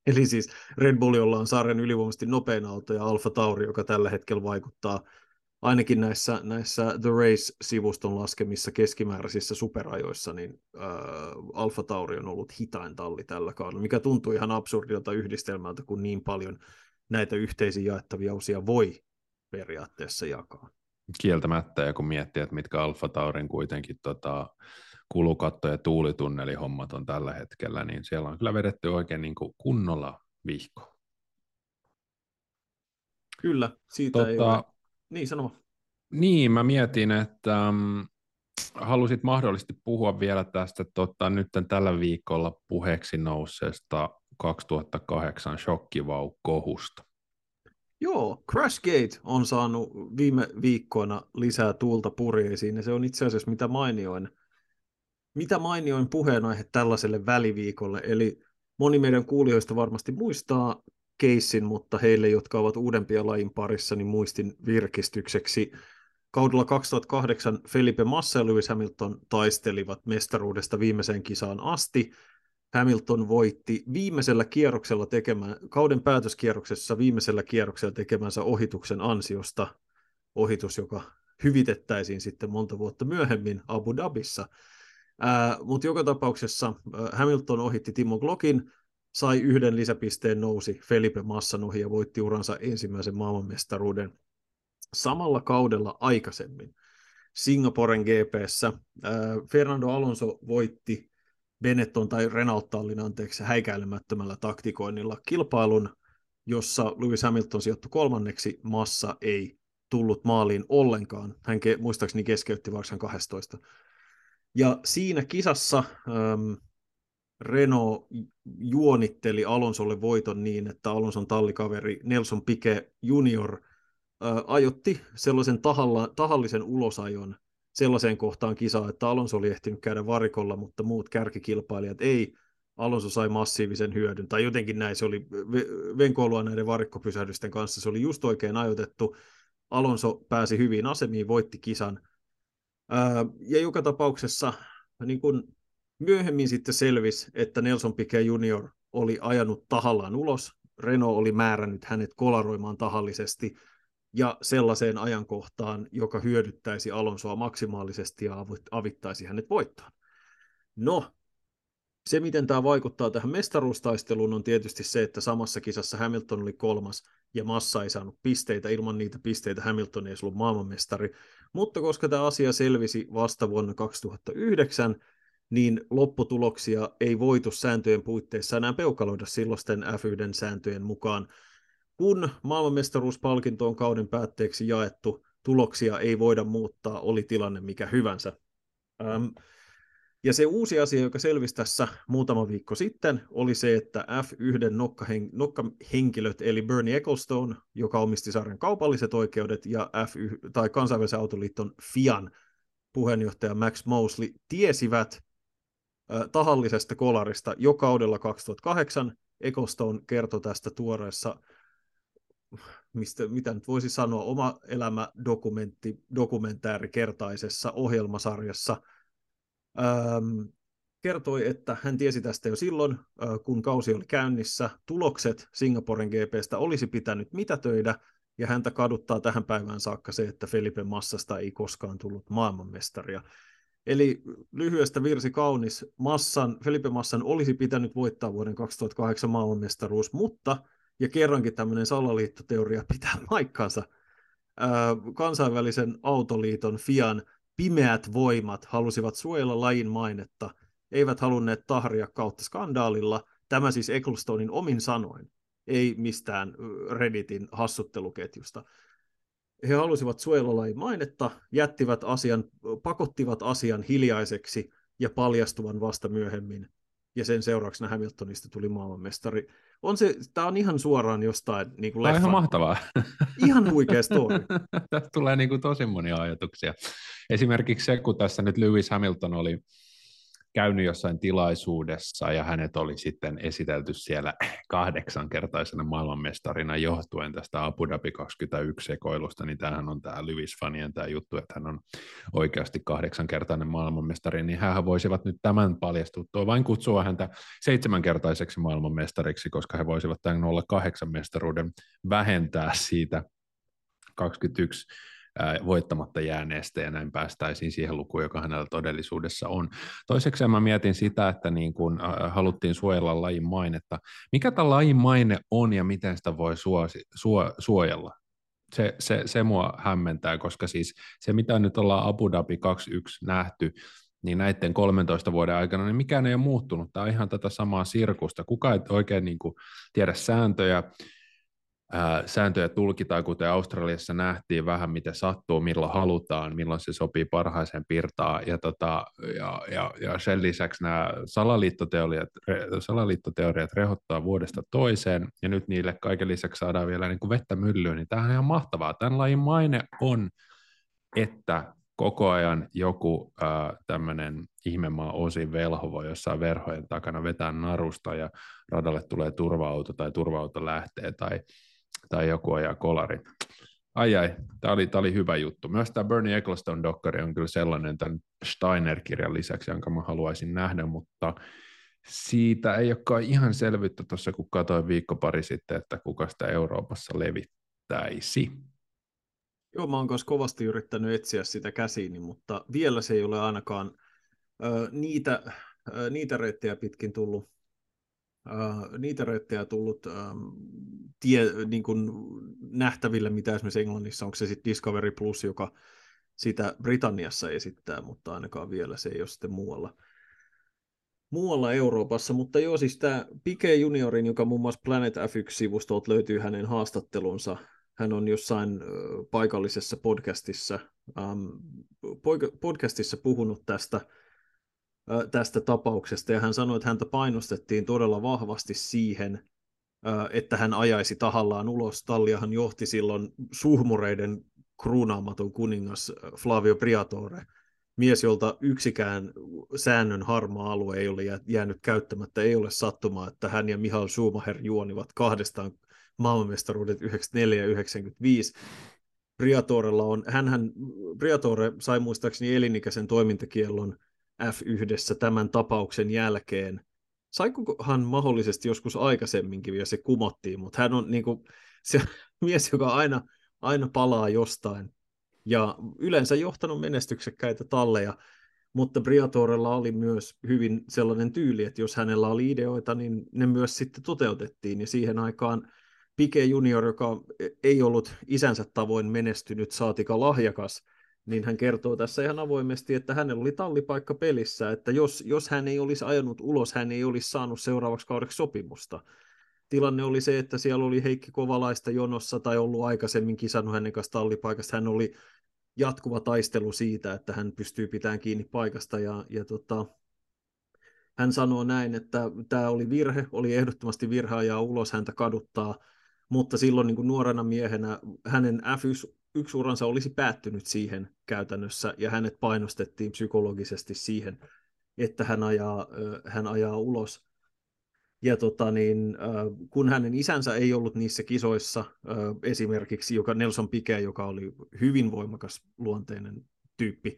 Eli siis Red Bull, jolla on sarjan ylivoimaisesti nopein auto, ja Alfa Tauri, joka tällä hetkellä vaikuttaa ainakin näissä, näissä The Race-sivuston laskemissa keskimääräisissä superajoissa, niin äh, Alfa Tauri on ollut hitain talli tällä kaudella, mikä tuntuu ihan absurdilta yhdistelmältä, kun niin paljon näitä yhteisiä jaettavia osia voi periaatteessa jakaa. Kieltämättä, ja kun miettii, että mitkä Alfa Taurin kuitenkin tota, kulukatto- ja tuulitunnelihommat on tällä hetkellä, niin siellä on kyllä vedetty oikein niin kuin kunnolla vihko. Kyllä, siitä tota, ei ole niin, sano. Niin, mä mietin, että um, halusit mahdollisesti puhua vielä tästä tota, nyt tällä viikolla puheeksi nousseesta 2008 shokkivau-kohusta. Joo, Crashgate on saanut viime viikkoina lisää tuulta purjeisiin, ja se on itse asiassa mitä mainioin, mitä mainioin puheenaihe tällaiselle väliviikolle, eli moni meidän kuulijoista varmasti muistaa keissin, mutta heille, jotka ovat uudempia lajin parissa, niin muistin virkistykseksi. Kaudella 2008 Felipe Massa ja Lewis Hamilton taistelivat mestaruudesta viimeiseen kisaan asti. Hamilton voitti viimeisellä kierroksella tekemään, kauden päätöskierroksessa viimeisellä kierroksella tekemänsä ohituksen ansiosta. Ohitus, joka hyvitettäisiin sitten monta vuotta myöhemmin Abu Dhabissa. Mutta joka tapauksessa Hamilton ohitti Timo Glockin, sai yhden lisäpisteen, nousi Felipe Massan ohi ja voitti uransa ensimmäisen maailmanmestaruuden samalla kaudella aikaisemmin. Singaporen GPssä. Fernando Alonso voitti Benetton tai Renault Tallin anteeksi häikäilemättömällä taktikoinnilla kilpailun, jossa Lewis Hamilton sijoittui kolmanneksi, Massa ei tullut maaliin ollenkaan. Hän ke, muistaakseni keskeytti varsin 12. Ja siinä kisassa ähm, Renault juonitteli Alonsolle voiton niin, että Alonson tallikaveri Nelson Piquet Junior ajotti sellaisen tahalla, tahallisen ulosajon sellaiseen kohtaan kisaa, että Alonso oli ehtinyt käydä varikolla, mutta muut kärkikilpailijat ei. Alonso sai massiivisen hyödyn, tai jotenkin näin, se oli venkoilua näiden varikkopysähdysten kanssa, se oli just oikein ajoitettu. Alonso pääsi hyvin asemiin, voitti kisan. ja joka tapauksessa niin kun myöhemmin sitten selvisi, että Nelson Piquet Junior oli ajanut tahallaan ulos. Renault oli määrännyt hänet kolaroimaan tahallisesti ja sellaiseen ajankohtaan, joka hyödyttäisi Alonsoa maksimaalisesti ja avittaisi hänet voittaa. No, se, miten tämä vaikuttaa tähän mestaruustaisteluun, on tietysti se, että samassa kisassa Hamilton oli kolmas ja Massa ei saanut pisteitä. Ilman niitä pisteitä Hamilton ei ollut maailmanmestari. Mutta koska tämä asia selvisi vasta vuonna 2009, niin lopputuloksia ei voitu sääntöjen puitteissa enää peukaloida silloisten F1-sääntöjen mukaan. Kun maailmanmestaruuspalkinto on kauden päätteeksi jaettu, tuloksia ei voida muuttaa, oli tilanne mikä hyvänsä. Ähm, ja se uusi asia, joka selvisi tässä muutama viikko sitten, oli se, että F1 nokkaheng- nokkahenkilöt, eli Bernie Ecclestone, joka omisti sarjan kaupalliset oikeudet, ja F1, tai kansainvälisen autoliiton FIAN puheenjohtaja Max Mosley tiesivät äh, tahallisesta kolarista jo kaudella 2008. Ecclestone kertoi tästä tuoreessa, mistä, mitä nyt voisi sanoa, oma elämä dokumentti, dokumentaarikertaisessa ohjelmasarjassa – ähm, kertoi, että hän tiesi tästä jo silloin, äh, kun kausi oli käynnissä. Tulokset Singaporen GPstä olisi pitänyt mitätöidä, ja häntä kaduttaa tähän päivään saakka se, että Felipe Massasta ei koskaan tullut maailmanmestaria. Eli lyhyestä virsi kaunis. Massan, Felipe Massan olisi pitänyt voittaa vuoden 2008 maailmanmestaruus, mutta, ja kerrankin tämmöinen salaliittoteoria pitää paikkansa, äh, kansainvälisen autoliiton FIAN pimeät voimat halusivat suojella lajin mainetta, eivät halunneet tahria kautta skandaalilla, tämä siis Ecclestonein omin sanoin, ei mistään Redditin hassutteluketjusta. He halusivat suojella lajin mainetta, jättivät asian, pakottivat asian hiljaiseksi ja paljastuvan vasta myöhemmin, ja sen seurauksena Hamiltonista tuli maailmanmestari. On se, tämä on ihan suoraan jostain niin kuin Tämä on ihan mahtavaa. Ihan huikea story. Tästä tulee niin kuin tosi monia ajatuksia. Esimerkiksi se, kun tässä nyt Lewis Hamilton oli käynyt jossain tilaisuudessa ja hänet oli sitten esitelty siellä kahdeksankertaisena maailmanmestarina johtuen tästä Abu Dhabi 21 sekoilusta, niin tämähän on tämä Lewis-fanien tämä juttu, että hän on oikeasti kahdeksankertainen maailmanmestari, niin hän voisivat nyt tämän paljastuttua vain kutsua häntä seitsemänkertaiseksi maailmanmestariksi, koska he voisivat tämän olla kahdeksan mestaruuden vähentää siitä 21 voittamatta jääneestä ja näin päästäisiin siihen lukuun, joka hänellä todellisuudessa on. Toiseksi mä mietin sitä, että niin kun, haluttiin suojella lajin mainetta. Mikä tämä lajin maine on ja miten sitä voi suosi, suo, suojella? Se, se, se mua hämmentää, koska siis se, mitä nyt ollaan Abu Dhabi 21 nähty, niin näiden 13 vuoden aikana, niin mikään ei ole muuttunut. Tämä on ihan tätä samaa sirkusta. Kuka ei oikein niin kuin tiedä sääntöjä, sääntöjä tulkitaan, kuten Australiassa nähtiin vähän, miten sattuu, milloin halutaan, milloin se sopii parhaaseen pirtaan, ja, tota, ja, ja, ja sen lisäksi nämä salaliittoteoriat, salaliittoteoriat rehottaa vuodesta toiseen, ja nyt niille kaiken lisäksi saadaan vielä niin kuin vettä myllyyn, niin tämähän on ihan mahtavaa. Tämän lajin maine on, että koko ajan joku äh, tämmöinen ihmemaa osin velhova jossain verhojen takana vetää narusta ja radalle tulee turva-auto tai turva-auto lähtee tai tai joku ajaa kolari. Ai ai, tämä oli, oli hyvä juttu. Myös tämä Bernie Ecclestone-dokkari on kyllä sellainen tämän Steiner-kirjan lisäksi, jonka mä haluaisin nähdä, mutta siitä ei olekaan ihan selvyyttä tuossa, kun katsoin viikko pari sitten, että kuka sitä Euroopassa levittäisi. Joo, mä oon kanssa kovasti yrittänyt etsiä sitä käsiini, mutta vielä se ei ole ainakaan ö, niitä, ö, niitä reittejä pitkin tullut, ö, niitä reittejä tullut ö, tie, niin kuin nähtäville, mitä esimerkiksi Englannissa, onko se sitten Discovery Plus, joka sitä Britanniassa esittää, mutta ainakaan vielä se ei ole sitten muualla muualla Euroopassa, mutta joo, siis tämä Pike Juniorin, joka muun muassa Planet F1-sivustolta löytyy hänen haastattelunsa, hän on jossain paikallisessa podcastissa, ähm, podcastissa puhunut tästä, äh, tästä tapauksesta, ja hän sanoi, että häntä painostettiin todella vahvasti siihen, että hän ajaisi tahallaan ulos. Talliahan johti silloin suhmureiden kruunaamaton kuningas Flavio Briatore, mies, jolta yksikään säännön harmaa alue ei ole jäänyt käyttämättä, ei ole sattumaa, että hän ja Mihail Schumacher juonivat kahdestaan maailmanmestaruudet 94 ja 95. Briatorella on, hänhän, Briatore sai muistaakseni elinikäisen toimintakiellon F1 tämän tapauksen jälkeen. Saikohan mahdollisesti joskus aikaisemminkin ja se kumottiin, mutta hän on niin kuin, se mies, joka aina, aina palaa jostain ja yleensä johtanut menestyksekkäitä talleja, mutta Briatorella oli myös hyvin sellainen tyyli, että jos hänellä oli ideoita, niin ne myös sitten toteutettiin, ja siihen aikaan Pike Junior, joka ei ollut isänsä tavoin menestynyt saatika lahjakas, niin hän kertoo tässä ihan avoimesti, että hänellä oli tallipaikka pelissä, että jos, jos hän ei olisi ajanut ulos, hän ei olisi saanut seuraavaksi kaudeksi sopimusta. Tilanne oli se, että siellä oli Heikki Kovalaista jonossa tai ollut aikaisemmin kisannut hänen kanssa tallipaikasta. Hän oli jatkuva taistelu siitä, että hän pystyy pitämään kiinni paikasta ja, ja tota, hän sanoo näin, että tämä oli virhe, oli ehdottomasti virhe ajaa ulos häntä kaduttaa, mutta silloin niin kuin nuorena miehenä hänen F1-uransa olisi päättynyt siihen käytännössä, ja hänet painostettiin psykologisesti siihen, että hän ajaa, hän ajaa ulos. Ja tota niin, kun hänen isänsä ei ollut niissä kisoissa, esimerkiksi joka Nelson Piquet, joka oli hyvin voimakas luonteinen tyyppi,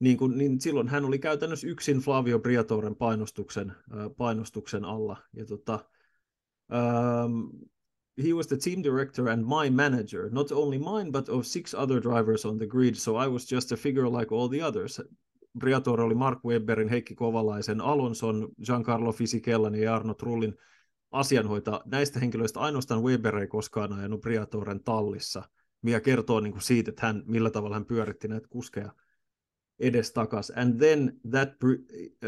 niin, kun, niin silloin hän oli käytännössä yksin Flavio Briatoren painostuksen, painostuksen alla. Ja tota, he was the team director and my manager, not only mine, but of six other drivers on the grid, so I was just a figure like all the others. Briatore oli Mark Webberin, Heikki Kovalaisen, Alonson, Giancarlo Fisikellan ja Arno Trullin asianhoita. Näistä henkilöistä ainoastaan Weber ei koskaan ajanut Briatoren tallissa, mikä kertoo niin kuin siitä, että hän, millä tavalla hän pyöritti näitä kuskeja edestakas. And then that,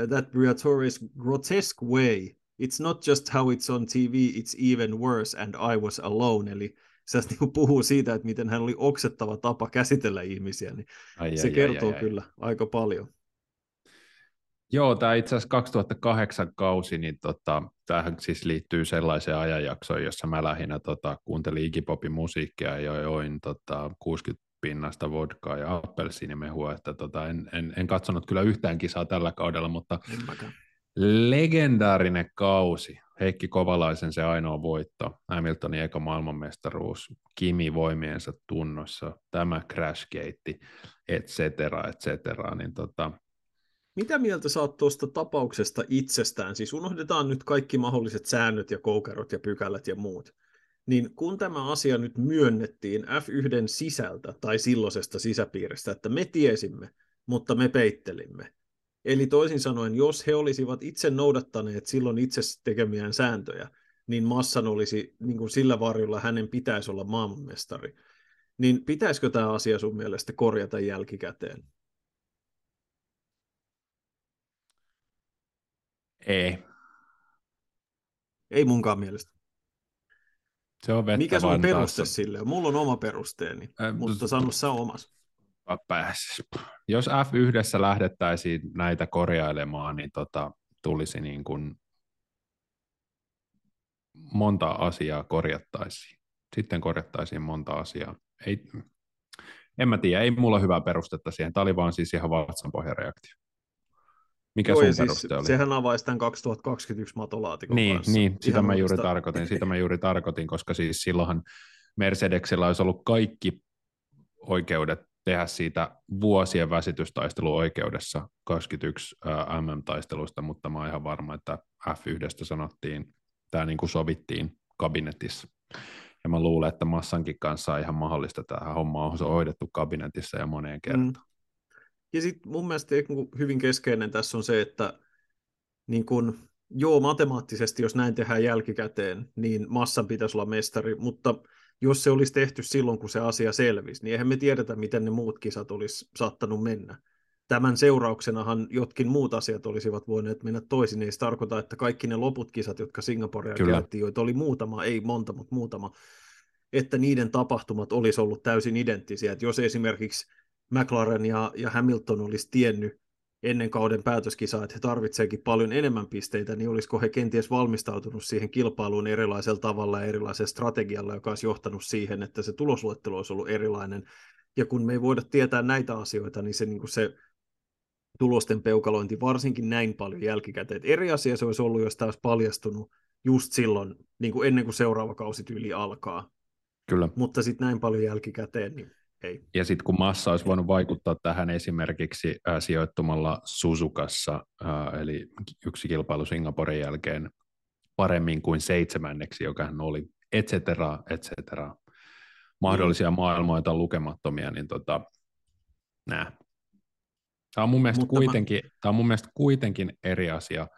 that Briatore's grotesque way it's not just how it's on TV, it's even worse and I was alone, eli se niin puhuu siitä, että miten hän oli oksettava tapa käsitellä ihmisiä, niin ai, se ai, kertoo ai, ai, kyllä ai. aika paljon. Joo, tämä itse asiassa 2008 kausi, niin tota, tämähän siis liittyy sellaiseen ajanjaksoon, jossa mä lähinnä tota, kuuntelin Igipopin musiikkia ja join tota, 60 pinnasta vodkaa ja appelsiinimehua, että tota, en, en, en, katsonut kyllä yhtään kisaa tällä kaudella, mutta legendaarinen kausi. Heikki Kovalaisen se ainoa voitto, Hamiltonin eka maailmanmestaruus, Kimi voimiensa tunnossa, tämä Crashgate, et cetera, et cetera, niin tota, mitä mieltä saat tuosta tapauksesta itsestään? Siis unohdetaan nyt kaikki mahdolliset säännöt ja koukerot ja pykälät ja muut. Niin kun tämä asia nyt myönnettiin F1 sisältä tai silloisesta sisäpiiristä, että me tiesimme, mutta me peittelimme, Eli toisin sanoen, jos he olisivat itse noudattaneet silloin itse tekemiään sääntöjä, niin Massan olisi niin kuin sillä varjolla hänen pitäisi olla maailmanmestari. Niin pitäisikö tämä asia sun mielestä korjata jälkikäteen? Ei. Ei munkaan mielestä. Se on Mikä sun peruste sille Mulla on oma perusteeni, äh, mutta sano sä omas pääsisi. Jos F1 lähdettäisiin näitä korjailemaan, niin tota, tulisi niin kuin monta asiaa korjattaisiin. Sitten korjattaisiin monta asiaa. Ei, en mä tiedä, ei mulla hyvää perustetta siihen. Tämä oli vaan siis ihan vatsanpohjareaktio. Mikä Joo, sun siis peruste oli? Sehän avaisi tämän 2021 matolaatikon niin, kanssa. Niin, sitä mä, juuri tarkoitin, sitä mä juuri tarkoitin, koska siis silloinhan Mercedesillä olisi ollut kaikki oikeudet tehdä siitä vuosien väsitystaisteluoikeudessa 21 MM-taistelusta, mutta mä oon ihan varma, että F1 sanottiin, tämä niin kuin sovittiin kabinetissa. Ja mä luulen, että Massankin kanssa on ihan mahdollista tämä homma on hoidettu kabinetissa ja moneen kertaan. Mm. Ja sitten mun mielestä niinku hyvin keskeinen tässä on se, että niin kun, joo, matemaattisesti, jos näin tehdään jälkikäteen, niin massan pitäisi olla mestari, mutta jos se olisi tehty silloin, kun se asia selvisi, niin eihän me tiedetä, miten ne muut kisat olisi saattanut mennä. Tämän seurauksenahan jotkin muut asiat olisivat voineet mennä toisin. Ei se tarkoita, että kaikki ne loput kisat, jotka Singaporea käytiin, joita oli muutama, ei monta, mutta muutama, että niiden tapahtumat olisi ollut täysin identtisiä. Että jos esimerkiksi McLaren ja, ja Hamilton olisi tiennyt ennen kauden päätöskisaa, että he tarvitseekin paljon enemmän pisteitä, niin olisiko he kenties valmistautunut siihen kilpailuun erilaisella tavalla ja erilaisella strategialla, joka olisi johtanut siihen, että se tulosluettelo olisi ollut erilainen. Ja kun me ei voida tietää näitä asioita, niin se, niin kuin se tulosten peukalointi varsinkin näin paljon jälkikäteen. Et eri asia se olisi ollut, jos tämä olisi paljastunut just silloin, niin kuin ennen kuin seuraava kausi tyyli alkaa. Kyllä. Mutta sitten näin paljon jälkikäteen, niin ei. Ja sitten kun massa olisi voinut vaikuttaa tähän esimerkiksi äh, sijoittumalla Suzukassa, äh, eli yksi kilpailu Singaporen jälkeen paremmin kuin seitsemänneksi, joka hän oli, et cetera, et cetera. Mahdollisia mm. maailmoita lukemattomia, niin tota, nää. Tämä on, mun mielestä kuitenkin, mä... tämä on mun mielestä kuitenkin eri asia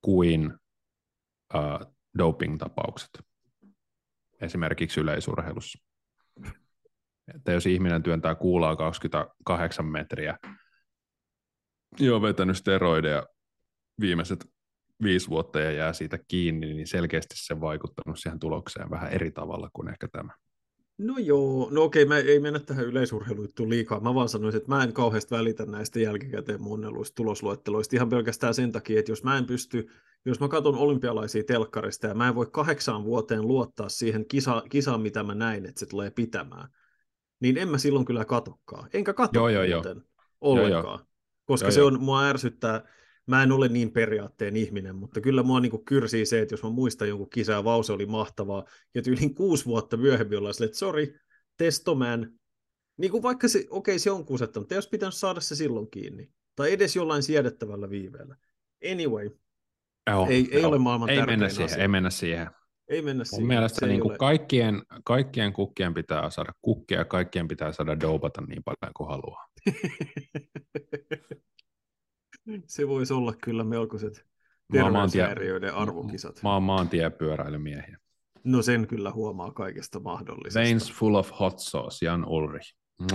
kuin uh, doping-tapaukset esimerkiksi yleisurheilussa. Että jos ihminen työntää kuulaa 28 metriä ja on vetänyt steroideja viimeiset viisi vuotta ja jää siitä kiinni, niin selkeästi se vaikuttanut siihen tulokseen vähän eri tavalla kuin ehkä tämä. No joo, no okei, mä ei mennä tähän yleisurheiluittuun liikaa. Mä vaan sanoisin, että mä en kauheasti välitä näistä jälkikäteen muunnelluista tulosluetteloista ihan pelkästään sen takia, että jos mä en pysty, jos mä katson olympialaisia telkkarista ja mä en voi kahdeksaan vuoteen luottaa siihen kisa, kisaan, mitä mä näin, että se tulee pitämään, niin en mä silloin kyllä katokkaan. Enkä katso joo, joo, joo. ollenkaan, joo, joo. koska joo, se on, mua ärsyttää, mä en ole niin periaatteen ihminen, mutta kyllä mua niin kyrsii se, että jos mä muistan jonkun kisaa ja vause oli mahtavaa, ja yli kuusi vuotta myöhemmin ollaan silleen, että sori, testoman, niin kuin vaikka se, okei, okay, se on kusettanut, mutta jos pitänyt saada se silloin kiinni, tai edes jollain siedettävällä viiveellä. Anyway, joo, ei, joo. ei ole maailman ei mennä siihen, asia. Ei mennä siihen. Ei mennä Mun siihen. mielestä niin ole... kaikkien, kaikkien kukkien pitää saada kukkia ja kaikkien pitää saada doupata niin paljon kuin haluaa. Se voisi olla kyllä melkoiset terveyshäiriöiden arvokisat. Mä oon maantiepyöräilymiehiä. No sen kyllä huomaa kaikesta mahdollisesta. Veins full of hot sauce, Jan Ulrich.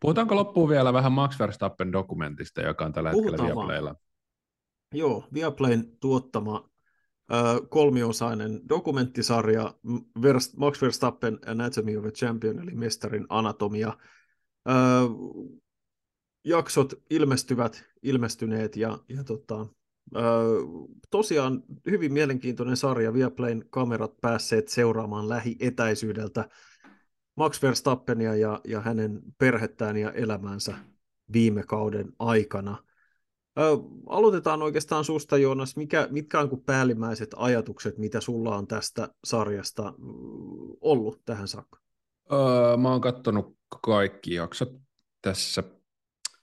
Puhutaanko loppuun vielä vähän Max Verstappen dokumentista, joka on tällä Puhutaan hetkellä Viaplaylla? Joo, Viaplayn tuottama kolmiosainen dokumenttisarja Max Verstappen Anatomy of a Champion, eli mestarin anatomia. Jaksot ilmestyvät, ilmestyneet ja, ja tota, tosiaan hyvin mielenkiintoinen sarja. Viaplayn kamerat päässeet seuraamaan lähietäisyydeltä Max Verstappenia ja, ja hänen perhettään ja elämänsä viime kauden aikana. Ö, aloitetaan oikeastaan susta, Joonas. Mikä, mitkä on päällimmäiset ajatukset, mitä sulla on tästä sarjasta ollut tähän saakka? Öö, mä oon katsonut kaikki jaksot tässä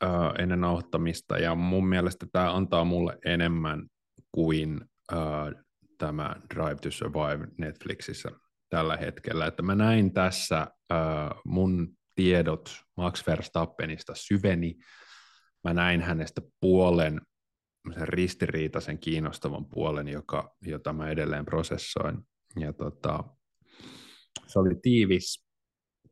uh, ennen nauhoittamista, ja mun mielestä tämä antaa mulle enemmän kuin uh, tämä Drive to Survive Netflixissä tällä hetkellä. Että mä näin tässä uh, mun tiedot Max Verstappenista syveni, mä näin hänestä puolen sen ristiriitaisen kiinnostavan puolen, joka, jota mä edelleen prosessoin. Ja tota, se oli tiivis,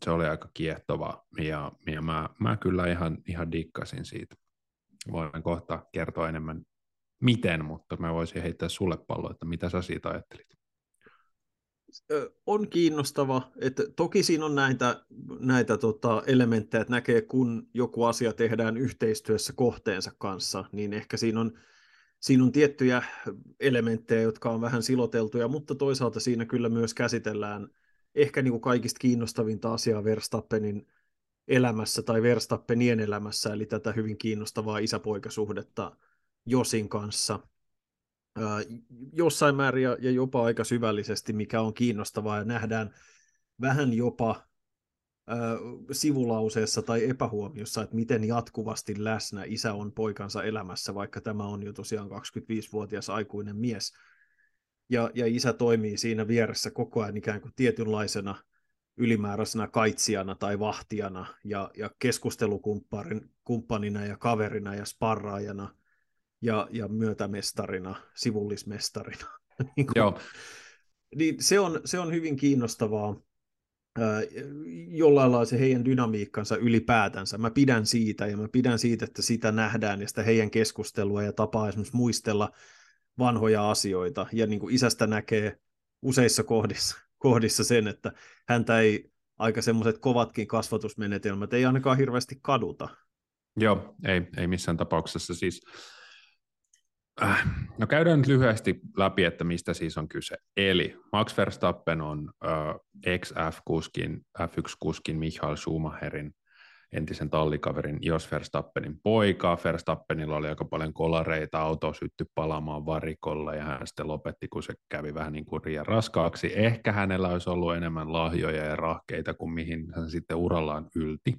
se oli aika kiehtova ja, ja mä, mä kyllä ihan, ihan dikkasin siitä. Voin kohta kertoa enemmän miten, mutta mä voisin heittää sulle pallo, että mitä sä siitä ajattelit? On kiinnostava, että toki siinä on näitä, näitä tota elementtejä, että näkee kun joku asia tehdään yhteistyössä kohteensa kanssa, niin ehkä siinä on, siinä on tiettyjä elementtejä, jotka on vähän siloteltuja, mutta toisaalta siinä kyllä myös käsitellään – ehkä niin kuin kaikista kiinnostavinta asiaa Verstappenin elämässä tai Verstappenien elämässä, eli tätä hyvin kiinnostavaa isäpoikasuhdetta Josin kanssa jossain määrin ja, jopa aika syvällisesti, mikä on kiinnostavaa ja nähdään vähän jopa sivulauseessa tai epähuomiossa, että miten jatkuvasti läsnä isä on poikansa elämässä, vaikka tämä on jo tosiaan 25-vuotias aikuinen mies. ja, ja isä toimii siinä vieressä koko ajan ikään kuin tietynlaisena ylimääräisenä kaitsijana tai vahtijana ja, ja keskustelukumppanina ja kaverina ja sparraajana ja, ja myötämestarina, sivullismestarina. niin kuin, Joo. Niin se, on, se on hyvin kiinnostavaa jollain lailla se heidän dynamiikkansa ylipäätänsä. Mä pidän siitä ja mä pidän siitä, että sitä nähdään ja sitä heidän keskustelua ja tapaa esimerkiksi muistella vanhoja asioita. Ja niin kuin isästä näkee useissa kohdissa, kohdissa sen, että häntä ei aika semmoiset kovatkin kasvatusmenetelmät ei ainakaan hirveästi kaduta. Joo, ei, ei missään tapauksessa. Siis, no käydään nyt lyhyesti läpi, että mistä siis on kyse. Eli Max Verstappen on äh, ex-F-kuskin, F1-kuskin Michael Schumacherin entisen tallikaverin Jos Verstappenin poika. Verstappenilla oli aika paljon kolareita, auto syttyi palaamaan varikolla ja hän sitten lopetti, kun se kävi vähän niin kuin liian raskaaksi. Ehkä hänellä olisi ollut enemmän lahjoja ja rahkeita kuin mihin hän sitten urallaan ylti.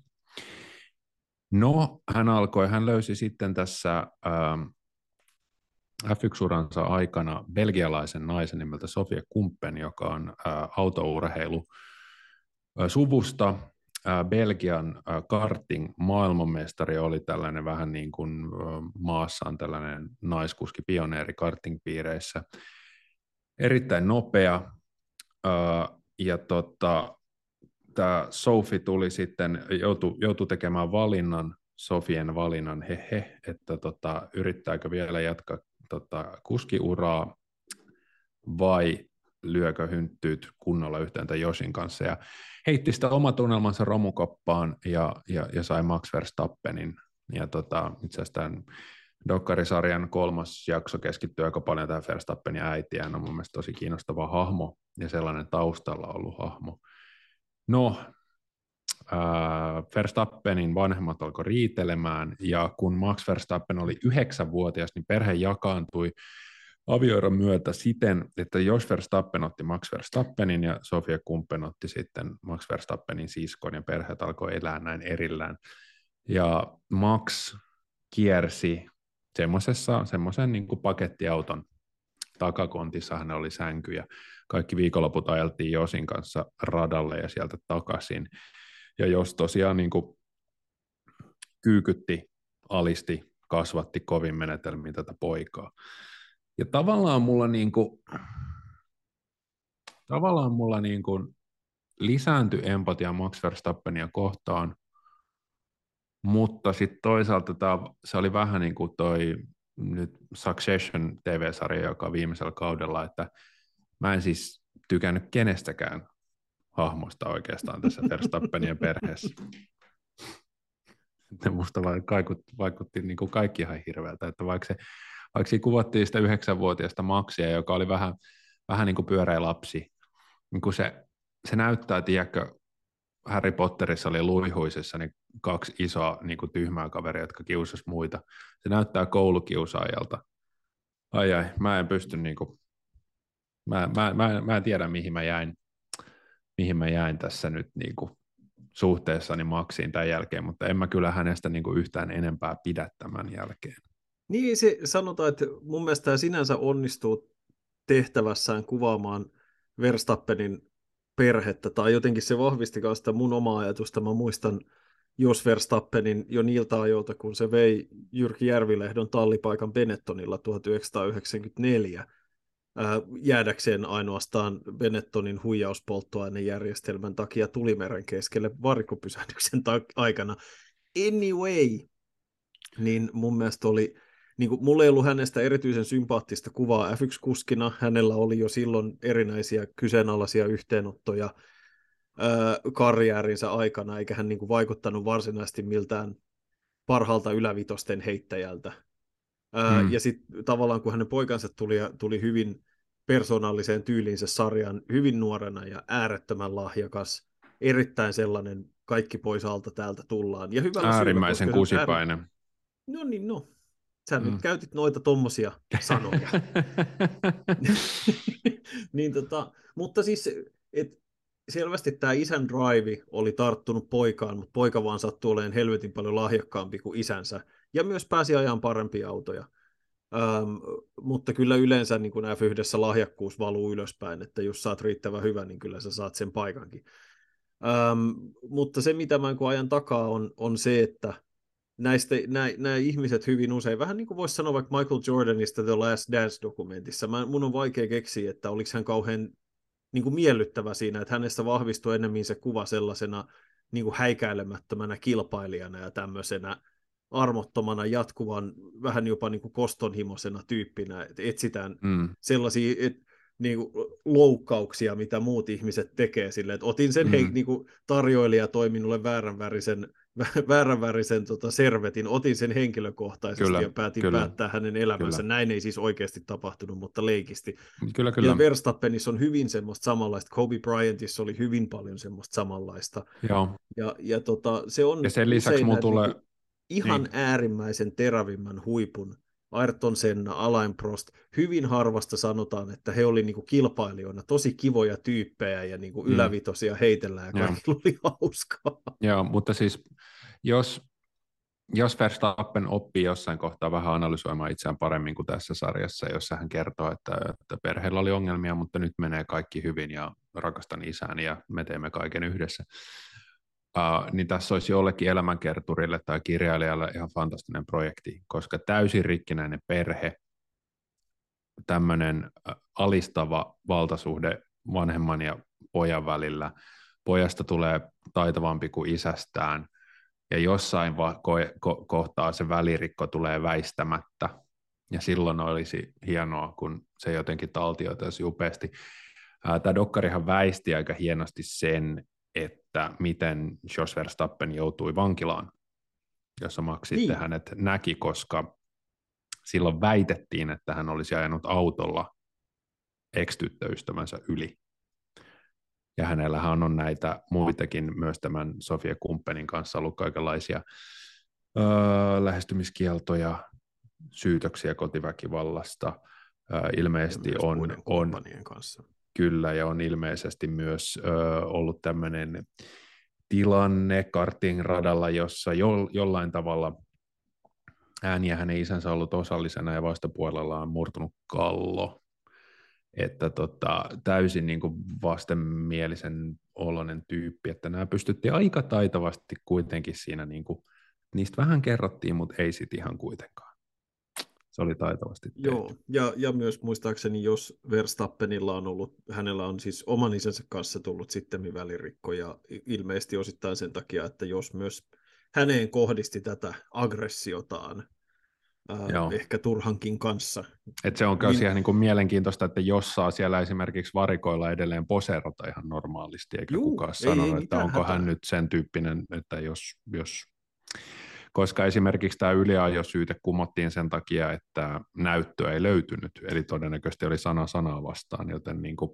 No, hän alkoi, hän löysi sitten tässä ähm, F1-uransa aikana belgialaisen naisen nimeltä Sofia Kumpen, joka on autourheilu suvusta. Belgian karting maailmanmestari oli tällainen vähän niin kuin maassaan tällainen naiskuski pioneeri kartingpiireissä. Erittäin nopea ja tota, tämä Sofi tuli sitten, joutui, joutui tekemään valinnan, Sofien valinnan, hehe, että tota, yrittääkö vielä jatkaa tota, kuskiuraa vai lyökö hynttyyt kunnolla yhteen tämän Josin kanssa. Ja heitti sitä omatunnelmansa romukoppaan ja, ja, ja sai Max Verstappenin. Ja tota, itse asiassa tämän Dokkarisarjan kolmas jakso keskittyy aika paljon tähän Verstappenin äitiä. Hän on mun mielestä tosi kiinnostava hahmo ja sellainen taustalla ollut hahmo. No, Verstappenin vanhemmat alkoi riitelemään, ja kun Max Verstappen oli yhdeksänvuotias, niin perhe jakaantui avioeron myötä siten, että jos Verstappen otti Max Verstappenin ja Sofia Kumpen otti sitten Max Verstappenin siskon, ja perheet alkoi elää näin erillään. Ja Max kiersi semmoisessa, semmoisen niin kuin pakettiauton takakontissa hän oli sänky ja kaikki viikonloput ajeltiin Josin kanssa radalle ja sieltä takaisin. Ja jos tosiaan niin kuin kyykytti, alisti, kasvatti kovin menetelmiin tätä poikaa. Ja tavallaan mulla niin kuin, tavallaan mulla niin kuin lisääntyi empatia Max Verstappenia kohtaan, mutta sitten toisaalta tää, se oli vähän niin kuin toi nyt Succession TV-sarja, joka viimeisellä kaudella, että mä en siis tykännyt kenestäkään hahmosta oikeastaan tässä Verstappenien perheessä. Ne musta vaikutti, vaikutti niin kuin kaikki ihan hirveältä, että vaikka, se, vaikka siinä kuvattiin sitä yhdeksänvuotiaasta Maxia, joka oli vähän, vähän niin kuin pyöreä lapsi, niin kuin se, se näyttää, tiedätkö, Harry Potterissa oli luihuisessa niin kaksi isoa niin kuin tyhmää kaveria, jotka kiusas muita. Se näyttää koulukiusaajalta. Ai ai, mä en pysty niin kuin, mä, mä, mä, mä en tiedä mihin mä jäin, mihin mä jäin tässä nyt niin kuin suhteessani Maksiin tämän jälkeen, mutta en mä kyllä hänestä niin kuin yhtään enempää pidä tämän jälkeen. Niin, se sanotaan, että mun mielestä tämä sinänsä onnistuu tehtävässään kuvaamaan Verstappenin perhettä, tai jotenkin se vahvisti sitä mun omaa ajatusta. Mä muistan jos Verstappenin jo niiltä ajoilta, kun se vei Jyrki Järvilehdon tallipaikan Benettonilla 1994, jäädäkseen ainoastaan Benettonin huijauspolttoainejärjestelmän takia tulimeren keskelle varikopysähdyksen ta- aikana. Anyway, niin mun mielestä oli, niin kuin, mulla ei ollut hänestä erityisen sympaattista kuvaa F1-kuskina, hänellä oli jo silloin erinäisiä kyseenalaisia yhteenottoja ää, karjäärinsä aikana, eikä hän niin kuin, vaikuttanut varsinaisesti miltään parhaalta ylävitosten heittäjältä. Mm. Ja sitten tavallaan kun hänen poikansa tuli, tuli hyvin persoonalliseen tyyliinsä sarjan hyvin nuorena ja äärettömän lahjakas, erittäin sellainen kaikki pois alta täältä tullaan. Ja hyvällä Äärimmäisen syyllä, kusipäinen. Äär... No niin, no. Sä mm. nyt käytit noita tommosia sanoja. niin tota, mutta siis, et selvästi tämä isän drive oli tarttunut poikaan, mutta poika vaan sattui olemaan helvetin paljon lahjakkaampi kuin isänsä. Ja myös pääsi ajan parempia autoja. Ähm, mutta kyllä yleensä niin kuin F1 lahjakkuus valuu ylöspäin, että jos saat riittävän hyvä, niin kyllä sä saat sen paikankin. Ähm, mutta se, mitä mä niin ajan takaa, on, on se, että näistä, nämä, nämä ihmiset hyvin usein, vähän niin kuin voisi sanoa vaikka Michael Jordanista The Last Dance-dokumentissa, mä, mun on vaikea keksiä, että oliko hän kauhean niin kuin miellyttävä siinä, että hänestä vahvistui ennemmin se kuva sellaisena niin kuin häikäilemättömänä kilpailijana ja tämmöisenä armottomana jatkuvan, vähän jopa niin kuin kostonhimoisena tyyppinä, että etsitään mm. sellaisia, et, niin kuin, loukkauksia, mitä muut ihmiset tekee sille, että otin sen mm. hei, niin kuin tarjoilija toimi minulle vääränvärisen, vääränvärisen tota, servetin, otin sen henkilökohtaisesti kyllä, ja päätin kyllä. päättää hänen elämänsä. Kyllä. Näin ei siis oikeasti tapahtunut, mutta leikisti. Kyllä, kyllä. Ja Verstappenissa on hyvin semmoista samanlaista, Kobe Bryantissa oli hyvin paljon semmoista samanlaista. Joo. Ja, ja tota, se on ja sen lisäksi mulla tulee... Niin ihan niin. äärimmäisen terävimmän huipun Ayrton Senna, Alain Prost, hyvin harvasta sanotaan, että he olivat niinku kilpailijoina tosi kivoja tyyppejä ja niinku mm. ylävitosia heitellään ja kaikilla oli hauskaa. Joo, mutta siis jos, jos Verstappen oppii jossain kohtaa vähän analysoimaan itseään paremmin kuin tässä sarjassa, jossa hän kertoo, että, että perheellä oli ongelmia, mutta nyt menee kaikki hyvin ja rakastan isääni ja me teemme kaiken yhdessä, Uh, niin tässä olisi jollekin elämänkerturille tai kirjailijalle ihan fantastinen projekti, koska täysin rikkinäinen perhe, tämmöinen alistava valtasuhde vanhemman ja pojan välillä, pojasta tulee taitavampi kuin isästään, ja jossain va- ko- ko- kohtaa se välirikko tulee väistämättä, ja silloin olisi hienoa, kun se jotenkin taltioitaisi upeasti. Tämä dokkarihan väisti aika hienosti sen, että miten Jos Verstappen joutui vankilaan, jossa Max niin. sitten hänet näki, koska silloin väitettiin, että hän olisi ajanut autolla ex-tyttöystävänsä yli. Ja hänellähän on näitä muitakin, myös tämän Sofia Kumppenin kanssa ollut kaikenlaisia öö, lähestymiskieltoja, syytöksiä kotiväkivallasta. Öö, ilmeisesti on, on, kanssa. Kyllä, ja on ilmeisesti myös ö, ollut tämmöinen tilanne karting-radalla, jossa jo, jollain tavalla ääni ja hänen isänsä ollut osallisena ja vastapuolella on murtunut kallo. Että tota, täysin niin kuin vastenmielisen oloinen tyyppi, että nämä pystyttiin aika taitavasti kuitenkin siinä, niin kuin, niistä vähän kerrottiin, mutta ei sitten ihan kuitenkaan se oli taitavasti tehty. Joo, ja, ja myös muistaakseni, jos Verstappenilla on ollut, hänellä on siis oman isänsä kanssa tullut sitten välirikko, ja ilmeisesti osittain sen takia, että jos myös häneen kohdisti tätä aggressiotaan, Ää, ehkä turhankin kanssa. Et se on niin, ihan niin kuin mielenkiintoista, että jos saa siellä esimerkiksi varikoilla edelleen poserata ihan normaalisti, eikä juu, kukaan sano, että onko hätää. hän nyt sen tyyppinen, että jos, jos koska esimerkiksi tämä yliajosyyte kumottiin sen takia, että näyttöä ei löytynyt, eli todennäköisesti oli sana sanaa vastaan, joten niin kuin,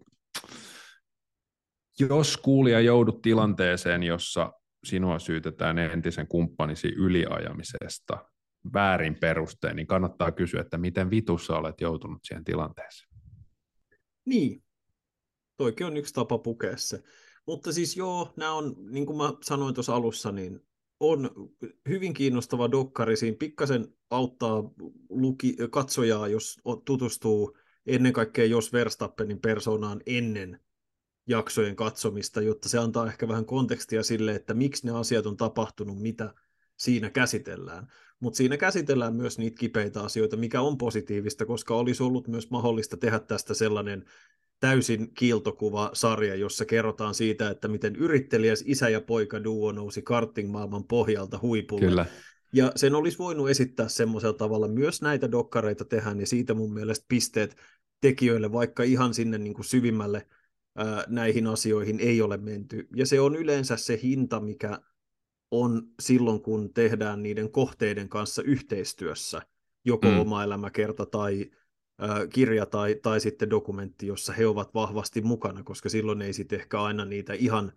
jos kuulija joudut tilanteeseen, jossa sinua syytetään entisen kumppanisi yliajamisesta väärin perustein, niin kannattaa kysyä, että miten vitussa olet joutunut siihen tilanteeseen. Niin, toikin on yksi tapa pukea se. Mutta siis joo, nämä on, niin kuin mä sanoin tuossa alussa, niin on hyvin kiinnostava dokkari. Siinä pikkasen auttaa luki, katsojaa, jos tutustuu ennen kaikkea jos Verstappenin persoonaan ennen jaksojen katsomista, jotta se antaa ehkä vähän kontekstia sille, että miksi ne asiat on tapahtunut, mitä siinä käsitellään. Mutta siinä käsitellään myös niitä kipeitä asioita, mikä on positiivista, koska olisi ollut myös mahdollista tehdä tästä sellainen täysin kiiltokuva sarja, jossa kerrotaan siitä, että miten yrittelijäs isä ja poika duo nousi karting-maailman pohjalta huipulle. Kyllä. Ja sen olisi voinut esittää semmoisella tavalla, myös näitä dokkareita tehdään, ja siitä mun mielestä pisteet tekijöille, vaikka ihan sinne niin kuin syvimmälle ää, näihin asioihin ei ole menty. Ja se on yleensä se hinta, mikä on silloin, kun tehdään niiden kohteiden kanssa yhteistyössä, joko mm. oma elämäkerta tai kirja tai, tai sitten dokumentti, jossa he ovat vahvasti mukana, koska silloin ei sitten ehkä aina niitä ihan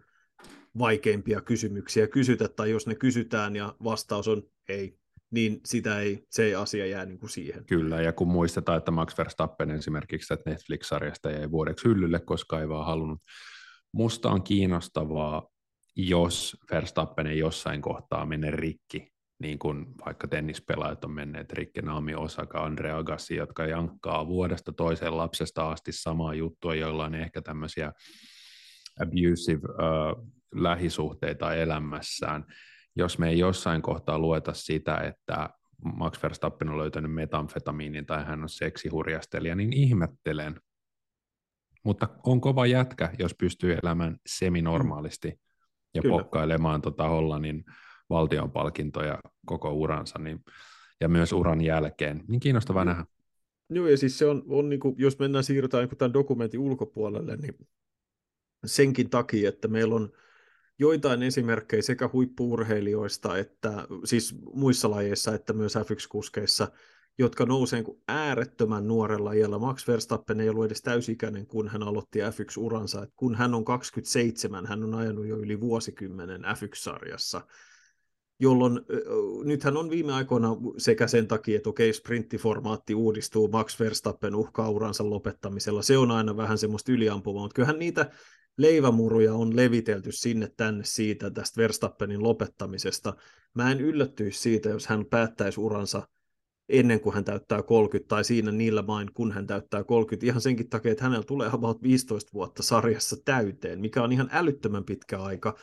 vaikeimpia kysymyksiä kysytä, tai jos ne kysytään ja vastaus on ei, niin sitä ei, se ei asia jää niin kuin siihen. Kyllä, ja kun muistetaan, että Max Verstappen esimerkiksi että Netflix-sarjasta jäi vuodeksi hyllylle, koska ei vaan halunnut. Musta on kiinnostavaa, jos Verstappen ei jossain kohtaa mene rikki, niin kuin vaikka tennispelaajat on menneet, Rikke Naomi Osaka, Andre Agassi, jotka jankkaa vuodesta toiseen lapsesta asti samaa juttua, joilla on ehkä tämmöisiä abusive uh, lähisuhteita elämässään. Jos me ei jossain kohtaa lueta sitä, että Max Verstappen on löytänyt metamfetamiinin tai hän on seksihurjastelija, niin ihmettelen. Mutta on kova jätkä, jos pystyy elämään seminormaalisti ja Kyllä. pokkailemaan tota Hollannin valtion palkintoja koko uransa niin, ja myös uran jälkeen. Niin kiinnostavaa nähdä. Joo, ja siis se on, on niin kuin, jos mennään siirrytään niin tämän dokumentin ulkopuolelle, niin senkin takia, että meillä on joitain esimerkkejä sekä huippuurheilijoista että siis muissa lajeissa että myös F1-kuskeissa, jotka nousee niin äärettömän nuorella iällä. Max Verstappen ei ollut edes täysikäinen, kun hän aloitti F1-uransa. Et kun hän on 27, hän on ajanut jo yli vuosikymmenen F1-sarjassa jolloin nythän on viime aikoina sekä sen takia, että okei, sprinttiformaatti uudistuu, Max Verstappen uhkaa uransa lopettamisella, se on aina vähän semmoista yliampumaa, mutta kyllähän niitä leivämuruja on levitelty sinne tänne siitä tästä Verstappenin lopettamisesta. Mä en yllättyisi siitä, jos hän päättäisi uransa ennen kuin hän täyttää 30, tai siinä niillä main, kun hän täyttää 30, ihan senkin takia, että hänellä tulee about 15 vuotta sarjassa täyteen, mikä on ihan älyttömän pitkä aika,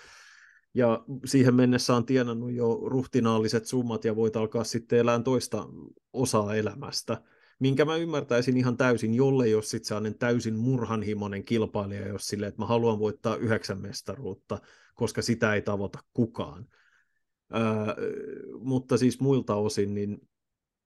ja siihen mennessä on tienannut jo ruhtinaalliset summat ja voit alkaa sitten elää toista osaa elämästä, minkä mä ymmärtäisin ihan täysin, jolle jos sitten sellainen täysin murhanhimoinen kilpailija, jos sille, että mä haluan voittaa yhdeksän mestaruutta, koska sitä ei tavoita kukaan. Ää, mutta siis muilta osin, niin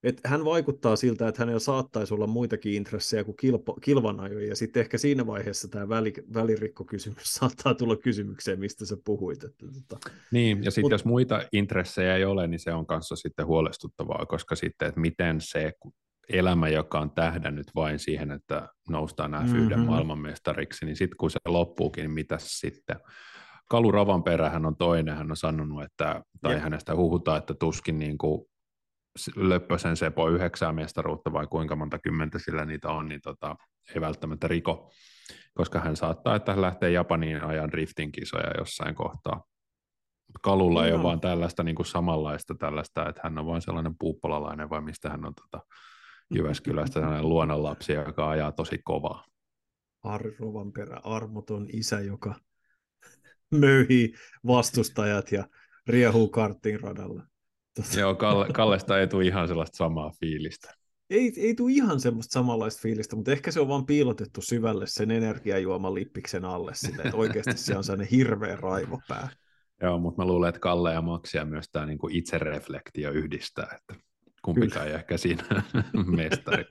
et hän vaikuttaa siltä, että hänellä saattaisi olla muitakin intressejä kuin kilpo, kilvanajo, ja sitten ehkä siinä vaiheessa tämä väli, välirikkokysymys saattaa tulla kysymykseen, mistä sä puhuit. Että, tota. Niin, ja sitten Mut... jos muita intressejä ei ole, niin se on kanssa sitten huolestuttavaa, koska sitten, että miten se elämä, joka on tähdännyt vain siihen, että noustaan nämä mm-hmm. yhden maailmanmestariksi, niin sitten kun se loppuukin, niin mitä sitten? Kalu Ravanperähän on toinen, hän on sanonut, että, tai ja. hänestä huhutaan, että tuskin niin kuin Löppösen Sepo yhdeksää mestaruutta vai kuinka monta kymmentä sillä niitä on, niin tota, ei välttämättä riko, koska hän saattaa, että hän lähtee Japaniin ajan driftin kisoja jossain kohtaa. Kalulla no. ei ole vaan tällaista niin kuin samanlaista tällaista, että hän on vain sellainen puuppolalainen vai mistä hän on tota, Jyväskylästä sellainen luonnonlapsi, joka ajaa tosi kovaa. Harri perä, armoton isä, joka möyhii vastustajat ja riehuu karttiin radalla. Tota. Joo, Kalle, Kallesta ei tule ihan sellaista samaa fiilistä. Ei, ei tule ihan semmoista samanlaista fiilistä, mutta ehkä se on vaan piilotettu syvälle sen energiajuoman lippiksen alle, sille, että oikeasti se on sellainen hirveä raivopää. Joo, mutta mä luulen, että Kalle ja Maksia myös tämä niin itsereflektio yhdistää, että kumpikaan ei ehkä siinä mestari.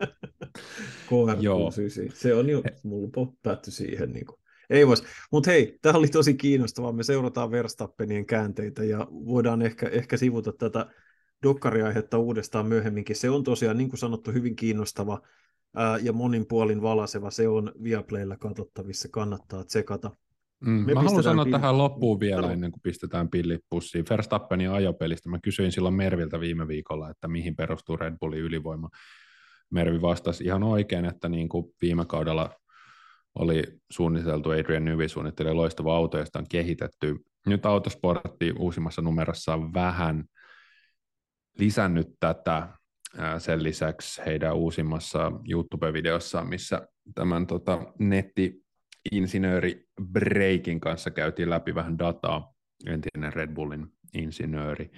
Joo. Se on jo, mulla päätty siihen. Niin kuin. Ei vois. Mutta hei, tämä oli tosi kiinnostavaa. Me seurataan Verstappenien käänteitä ja voidaan ehkä, ehkä sivuta tätä dokkariaihetta uudestaan myöhemminkin. Se on tosiaan, niin kuin sanottu, hyvin kiinnostava ää, ja monin puolin valaseva. Se on Viaplaylla katsottavissa, kannattaa tsekata. Mm, mä haluan sanoa pilli... tähän loppuun vielä ennen kuin pistetään pillit pussiin. Verstappenin ajopelistä mä kysyin silloin Merviltä viime viikolla, että mihin perustuu Red Bullin ylivoima. Mervi vastasi ihan oikein, että niin kuin viime kaudella oli suunniteltu, Adrian Newey suunnitteli loistava auto, josta on kehitetty. Nyt Autosportti uusimmassa numerossa on vähän lisännyt tätä sen lisäksi heidän uusimmassa YouTube-videossa, missä tämän tota, netti-insinööri Breikin kanssa käytiin läpi vähän dataa, entinen Red Bullin insinööri,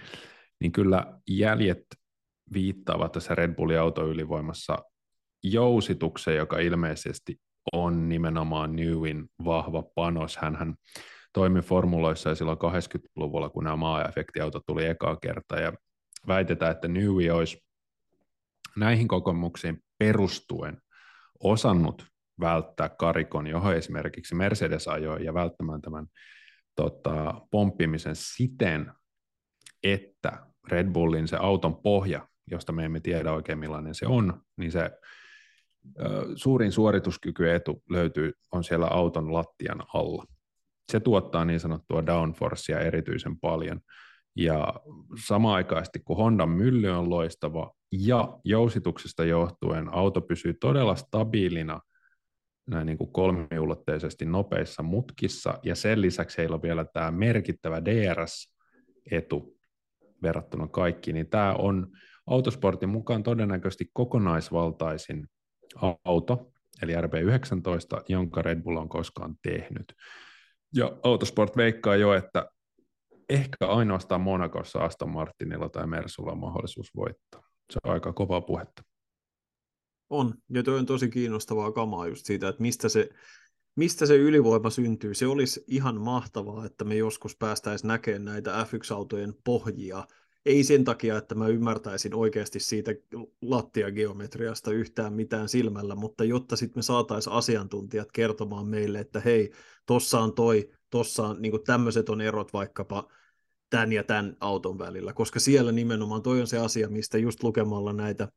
niin kyllä jäljet viittaavat tässä Red Bullin autoylivoimassa jousitukseen, joka ilmeisesti on nimenomaan Newin vahva panos. hän toimi formuloissa jo silloin 80-luvulla, kun nämä maa-efektiautot tuli ekaa kertaa, ja väitetään, että Newy olisi näihin kokemuksiin perustuen osannut välttää karikon, johon esimerkiksi Mercedes ajoi, ja välttämään tämän tota, pomppimisen siten, että Red Bullin se auton pohja, josta me emme tiedä oikein millainen se on, niin se suurin suorituskykyetu löytyy, on siellä auton lattian alla. Se tuottaa niin sanottua downforcea erityisen paljon. Ja samaaikaisesti kun Hondan mylly on loistava ja jousituksesta johtuen auto pysyy todella stabiilina näin niin kuin kolmiulotteisesti nopeissa mutkissa, ja sen lisäksi heillä on vielä tämä merkittävä DRS-etu, verrattuna kaikkiin, niin tämä on autosportin mukaan todennäköisesti kokonaisvaltaisin auto, eli RB19, jonka Red Bull on koskaan tehnyt. Ja Autosport veikkaa jo, että ehkä ainoastaan Monacossa Aston Martinilla tai Mersulla on mahdollisuus voittaa. Se on aika kovaa puhetta. On, ja toi on tosi kiinnostavaa kamaa just siitä, että mistä se, mistä se ylivoima syntyy. Se olisi ihan mahtavaa, että me joskus päästäisiin näkemään näitä F1-autojen pohjia. Ei sen takia, että mä ymmärtäisin oikeasti siitä lattiageometriasta yhtään mitään silmällä, mutta jotta sitten me saataisiin asiantuntijat kertomaan meille, että hei, tossa on toi, tossa on niin tämmöiset on erot vaikkapa tämän ja tämän auton välillä, koska siellä nimenomaan toi on se asia, mistä just lukemalla näitä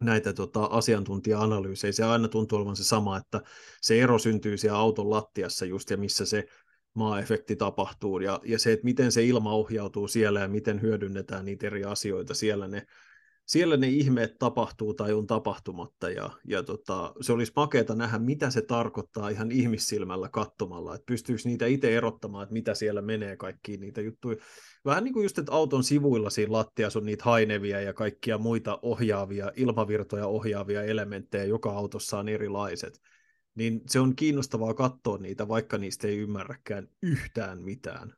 näitä tota, asiantuntija-analyysejä, se aina tuntuu olevan se sama, että se ero syntyy siellä auton lattiassa just ja missä se maa-efekti tapahtuu ja, ja se, että miten se ilma ohjautuu siellä ja miten hyödynnetään niitä eri asioita siellä, ne siellä ne ihmeet tapahtuu tai on tapahtumatta ja, ja tota, se olisi makeata nähdä, mitä se tarkoittaa ihan ihmissilmällä katsomalla, että pystyykö niitä itse erottamaan, että mitä siellä menee kaikkiin niitä juttuja. Vähän niin kuin just, että auton sivuilla siinä lattiassa on niitä haineviä ja kaikkia muita ohjaavia, ilmavirtoja ohjaavia elementtejä, joka autossa on erilaiset. Niin se on kiinnostavaa katsoa niitä, vaikka niistä ei ymmärräkään yhtään mitään.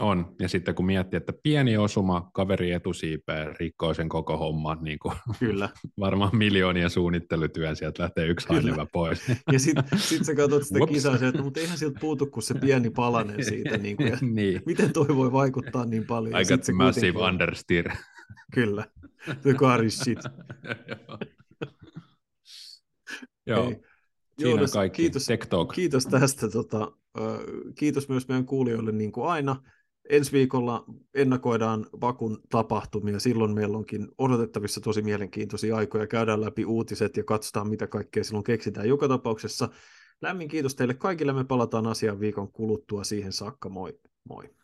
On, ja sitten kun miettii, että pieni osuma kaveri etusiipeen rikkoo sen koko homman, niin kuin Kyllä. varmaan miljoonia suunnittelutyön, sieltä lähtee yksi hainevä pois. Ja sitten sit sä katsot sitä Whoops. kisaa, että mutta eihän siltä puutu kuin se pieni palanen siitä. Niin kuin, niin. Miten toi voi vaikuttaa niin paljon? Se massive understeer. Kyllä, the car is shit. Joo. Hei. Siinä Joonas, kaikki. Kiitos, kiitos tästä. Tota, kiitos myös meidän kuulijoille niin kuin aina ensi viikolla ennakoidaan Vakun tapahtumia. Silloin meillä onkin odotettavissa tosi mielenkiintoisia aikoja. Käydään läpi uutiset ja katsotaan, mitä kaikkea silloin keksitään. Joka tapauksessa lämmin kiitos teille kaikille. Me palataan asiaan viikon kuluttua. Siihen saakka moi. Moi.